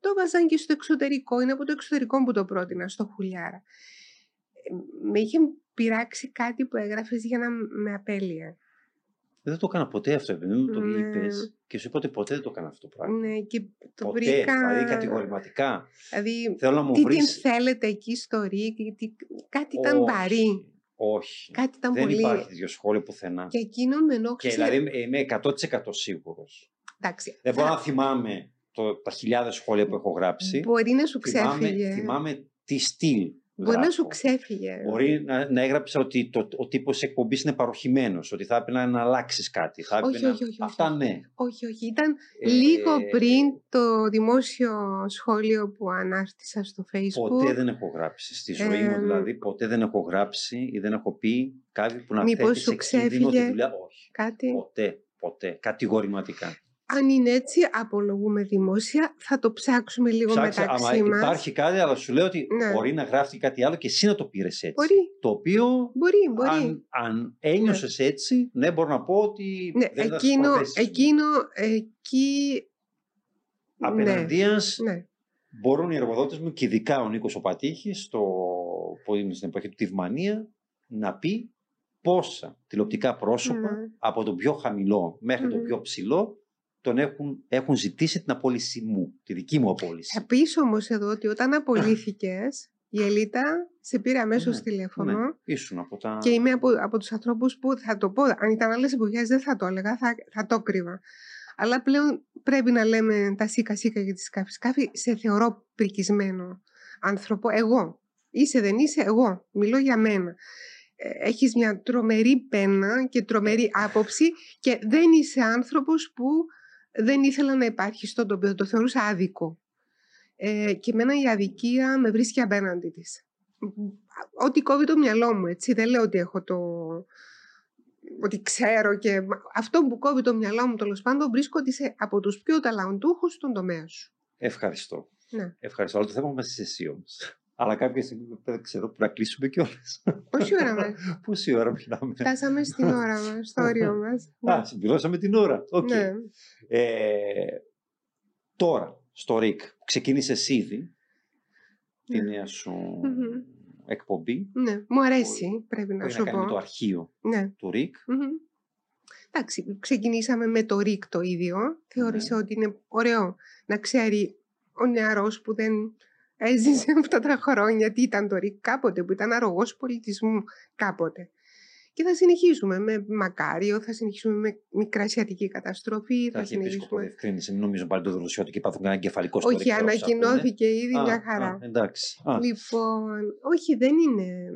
Το βάζαν και στο εξωτερικό, είναι από το εξωτερικό που το πρότεινα, στο χουλιάρα. Ε, Με είχε πειράξει κάτι που έγραφες για να με απέλυε. Δεν το έκανα ποτέ αυτό, επειδή μου το Ναι. είπες και σου είπα ότι ποτέ δεν το έκανα αυτό το πράγμα. Ναι, και το ποτέ, βρήκα... δηλαδή κατηγορηματικά. Δηλαδή, Θέλω να μου τι την βρεις... θέλετε εκεί στο ΡΙΚ, γιατί κάτι ήταν Όχι, βαρύ. Όχι. Κάτι ήταν δεν πολύ... υπάρχει τέτοιο σχόλιο πουθενά. Και εκείνο με Και ενόχλησε. δηλαδή είμαι 100% σίγουρος. Εντάξει, Δεν θα- μπορώ να θυμάμαι το, τα χιλιάδες σχόλια που έχω γράψει. Μπορεί να σου θυμάμαι, ξέφυγε. θυμάμαι τι στυλ Μπορεί να γράφω. σου ξέφυγε. Μπορεί να, να έγραψα ότι το, ο τύπος εκπομπής είναι παροχημένος, ότι θα έπρεπε να αλλάξεις κάτι. Θα Όχι, έπρεπε να- όχι, όχι, όχι. Αυτά ναι. Όχι, όχι. Ήταν Ε, λίγο πριν το δημόσιο σχόλιο που ανάρτησα στο facebook. Ποτέ δεν έχω γράψει στη ζωή μου, Εμ, δηλαδή. Ποτέ δεν έχω γράψει ή δεν έχω πει κάτι που να Μήπως θέτει σου σε κίνδυνο τη ξέφυγε δουλειά. Όχι. Κάτι; Ποτέ. Ποτέ. Κατηγορηματικά. Αν είναι έτσι, απολογούμε δημόσια. Θα το ψάξουμε λίγο Ψάξε, μεταξύ άμα μας. υπάρχει κάτι, αλλά σου λέω ότι Ναι. μπορεί να γράφει κάτι άλλο και εσύ να το πήρες έτσι. Μπορεί, Το οποίο, μπορεί, μπορεί. αν, αν ένιωσες έτσι, ναι, μπορώ να πω ότι Ναι, δεν ήταν στις εκείνο, προθέσεις μου. εκείνο, εκεί... Απέναντίας Ναι, ναι. μπορούν οι εργοδότες μου και ειδικά ο Νίκος ο Πατήχης στο, που είναι στην εποχή του Τιβμανία να πει πόσα τηλεοπτικά πρόσωπα Ναι. από το πιο χαμηλό μέχρι το Μμμ. πιο ψηλό τον έχουν, έχουν ζητήσει την απόλυση μου, τη δική μου απόλυση. Θα πεις όμως εδώ ότι όταν απολύθηκες, η Ελίτα σε πήρε αμέσως Ναι, τηλέφωνο Ναι, ήσουν από τα... και είμαι από, από τους ανθρώπους που θα το πω, αν ήταν άλλες εποχές δεν θα το έλεγα, θα, θα το κρύβα. Αλλά πλέον πρέπει να λέμε τα σίκα σίκα για τη σκάφη. Σκάφη σε θεωρώ πρικισμένο άνθρωπο, εγώ. Είσαι δεν είσαι, εγώ. Μιλώ για μένα. Ε, Έχεις μια τρομερή πένα και τρομερή άποψη και δεν είσαι άνθρωπος που δεν ήθελα να υπάρχει στο τοπίο. Το θεωρούσα άδικο. Ε, και εμένα η αδικία με βρίσκει απέναντι της. Ό,τι κόβει το μυαλό μου, έτσι. Δεν λέω ότι έχω το... ότι ξέρω και... Αυτό που κόβει το μυαλό μου, τέλος πάντων, βρίσκω ότι είσαι από τους πιο ταλαντούχους στον τομέα σου. Ευχαριστώ. Ναι. Ευχαριστώ. Αλλά το θέμα μας είσαι εσύ όμως. Αλλά κάποια στιγμή δεν ξέρω που να κλείσουμε κιόλας. Πόση ώρα μας; (laughs) Πόση ώρα μιλάμε; Φτάσαμε στην ώρα μας, στο όριο (laughs) μας. Α, συμπληρώσαμε την ώρα. Okay. Ναι. Ε, τώρα, στο ΡΙΚ, ξεκίνησες ήδη τη Ναι. νέα σου Μμμ. εκπομπή. Ναι, μου αρέσει, πρέπει να Που έχει σου να κάνει με πω. το αρχείο Ναι. του ΡΙΚ. Μμμ. Εντάξει, ξεκινήσαμε με το ΡΙΚ το ίδιο. Θεώρησα Ναι. ότι είναι ωραίο να ξέρει ο νεαρός που δεν έζησε (laughs) αυτά τα χρόνια τι ήταν το ΡΙΚ κάποτε, που ήταν αρρωγός πολιτισμού κάποτε. Και θα συνεχίσουμε με Μακάριο, θα συνεχίσουμε με μικρασιατική καταστροφή, Τα θα έχει επίσκοπο συνεχίσουμε... διευκρίνηση. Μην νομίζω πάλι το δροσιό και υπάρχουν κανένα κεφαλικό στο Όχι, ΡΙΚ. τώρα που σ' ακούνε. ανακοινώθηκε ήδη Α, μια α, χαρά. εντάξει. Α, Λοιπόν, όχι δεν είναι...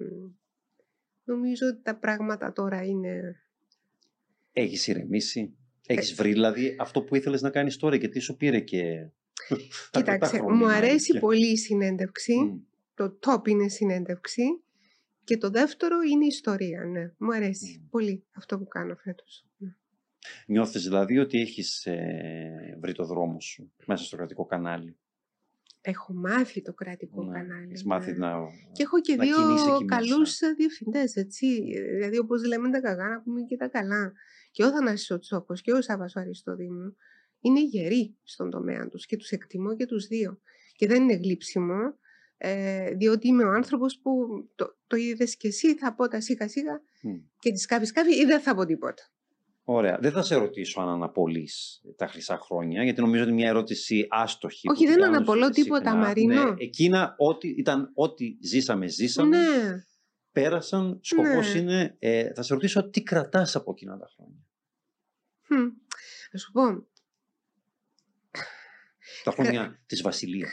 Νομίζω ότι τα πράγματα τώρα είναι... Έχεις ηρεμήσει. Ε. Έχεις βρει δηλαδή αυτό που ήθελες να κάνεις τώρα και τι σου πήρε και... αρκετά Κοίταξε, χρόνια, μου είναι αρέσει αλήθεια. πολύ η συνέντευξη. Μμ. Το top είναι συνέντευξη. Και το δεύτερο είναι η ιστορία, ναι. Μου αρέσει Μμ. πολύ αυτό που κάνω φέτος. Ναι. Νιώθεις δηλαδή ότι έχεις ε, βρει το δρόμο σου μέσα στο κρατικό κανάλι; Έχω μάθει το κρατικό Ναι, κανάλι. Έχεις μάθει ναι. να... Και έχω και να δύο κινείσαι εκεί μέσα. καλούς διευθυντές, έτσι. Δηλαδή, όπως λέμε τα κακά, να πούμε και τα καλά. Και ο Θανάσης ο Τσόκος και ο Σάββας ο Αριστοδήμου είναι γεροί στον τομέα τους και τους εκτιμώ και τους δύο. Και δεν είναι γλύψιμο, ε, διότι είμαι ο άνθρωπος που το, το είδες και εσύ, θα πω τα σίκα σίκα Μμ. και τη σκάβει σκάβει ή δεν θα πω τίποτα. Ωραία. Δεν θα σε ρωτήσω αν αναπολύεις τα χρυσά χρόνια, γιατί νομίζω ότι είναι μια ερώτηση άστοχη. που Όχι, την δεν κάνουν αναπολώ συχνά. τίποτα, Μαρίνο. Ναι, εκείνα ό,τι, ήταν ό,τι ζήσαμε, ζήσαμε, Ναι, πέρασαν. Σκοπός Ναι. είναι, ε, θα σε ρωτήσω τι κρατάς από εκείνα τα χρόνια. Χμ. Θα σου πω, Τα χρόνια της Βασιλείας.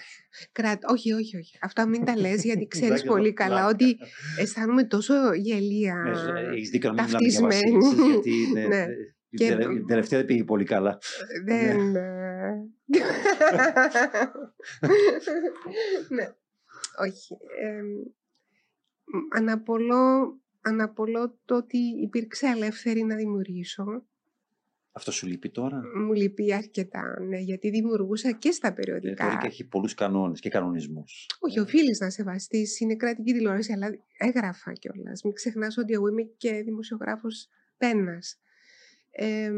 κρατ... όχι, όχι, όχι. Αυτά μην τα λες γιατί (laughs) ξέρεις Πλάκα, πολύ πλάκα. καλά ότι αισθάνομαι τόσο γελία. Ναι, έχεις δίκιο να μην μιλάμε για ταυτισμένη. βασίλισσες, γιατί είναι- Ναι. ε, η Και- τελε- η τελευταία δεν πήγε πολύ καλά. Δεν... ε, ναι. Όχι. εμ, μ, αναπολώ, αναπολώ το ότι υπήρξε ελεύθερη να δημιουργήσω. Αυτό σου λείπει τώρα; Μου λείπει αρκετά, ναι, γιατί δημιουργούσα και στα Ε, περιοδικά. Τώρα και έχει πολλούς κανόνες και κανονισμούς. Όχι, οφείλεις να σεβαστείς. Είναι κρατική τηλεόραση, αλλά έγραφα κιόλας. Μην ξεχνάς ότι εγώ είμαι και δημοσιογράφος πένας. Ε,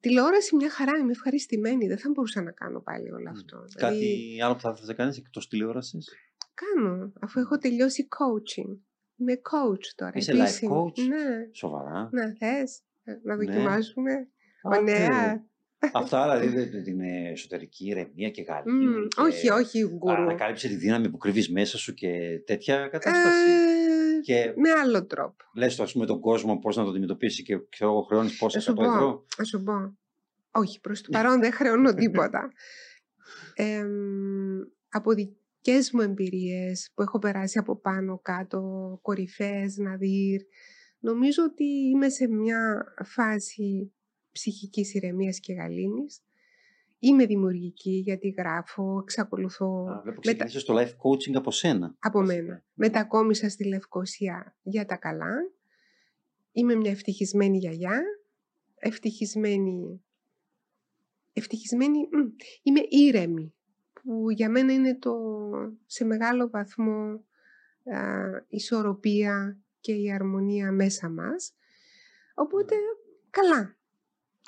τηλεόραση μια χαρά, είμαι ευχαριστημένη. Δεν θα μπορούσα να κάνω πάλι όλο Μμ. αυτό. Δηλαδή, Κάτι άλλο που θα ήθελες να κάνεις εκτός τηλεόρασης; κάνω, αφού έχω τελειώσει coaching. Είμαι coach τώρα. Είσαι life επίσημη. coach? Ναι, Σοβαρά. να θες, να Ναι. δοκιμάσουμε. Άντε. Ωραία. Αυτά δηλαδή δεν- την εσωτερική ηρεμία και γαλήνη. Μμ, και όχι, όχι, γκουρού. Ανακάλυψε τη δύναμη που κρύβεις μέσα σου και τέτοια κατάσταση. Ε, Και Με άλλο τρόπο. λες το ας πούμε τον κόσμο πώς να το αντιμετωπίσει και ξέρω εγώ χρεώνεις πόσα Θα σου 100 ευρώ. πω, θα σου πω. Όχι, προς το παρόν δεν χρεώνω (laughs) τίποτα. Εμ, από δικές μου εμπειρίες που έχω περάσει από πάνω κάτω, κορυφές, ναδύρ, νομίζω ότι είμαι σε μια φάση ψυχικής ηρεμίας και γαλήνης. Είμαι δημιουργική γιατί γράφω, εξακολουθώ Α, Βλέπω μετα- ξεκινήσεις το life coaching από σένα. από Βασικά. μένα. Μετακόμισα στη Λευκοσία για τα καλά. Είμαι μια ευτυχισμένη γιαγιά. Ευτυχισμένη... Ευτυχισμένη... μ, Είμαι ήρεμη. Που για μένα είναι το σε μεγάλο βαθμό α, ισορροπία και η αρμονία μέσα μας. Οπότε καλά.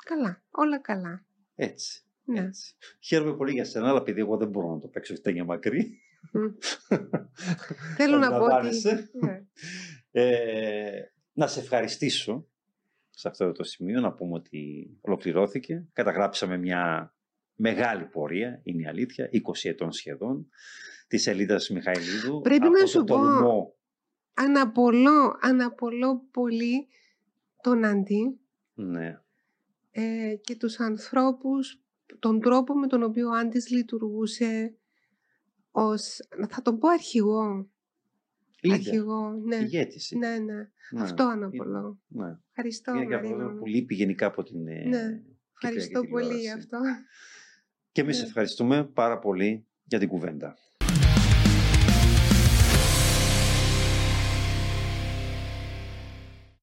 Καλά. Όλα καλά. Έτσι. Ναι. έτσι. Χαίρομαι πολύ για σένα, αλλά επειδή εγώ δεν μπορώ να το παίξω φτένια μακρύ. Μμ. (laughs) Θέλω να πω ότι... Αντιλαμβάνεσαι. Ναι. Ε, να σε ευχαριστήσω σε αυτό το σημείο, να πούμε ότι ολοκληρώθηκε. Καταγράψαμε μια μεγάλη πορεία, είναι η αλήθεια, 20 ετών σχεδόν, της σελίδας Μιχαηλίδου. Πρέπει από να το σου πω- τολμό. Αναπολώ, αναπολώ πολύ τον Αντί Ναι. Ε, και τους ανθρώπους, τον τρόπο με τον οποίο ο Άντις λειτουργούσε ως, θα τον πω αρχηγό. Leader, Αρχηγό, ναι. ηγέτης. Ναι, ναι. Ναι. Αυτό αναπολώ. Ναι. Ευχαριστώ, Είναι και Μαρίνο αυτό μου. που λείπει γενικά από την ε, Ναι. Ευχαριστώ Κυπριακή πολύ γι' τηλεόραση. αυτό. Και εμείς Ναι. ευχαριστούμε πάρα πολύ για την κουβέντα.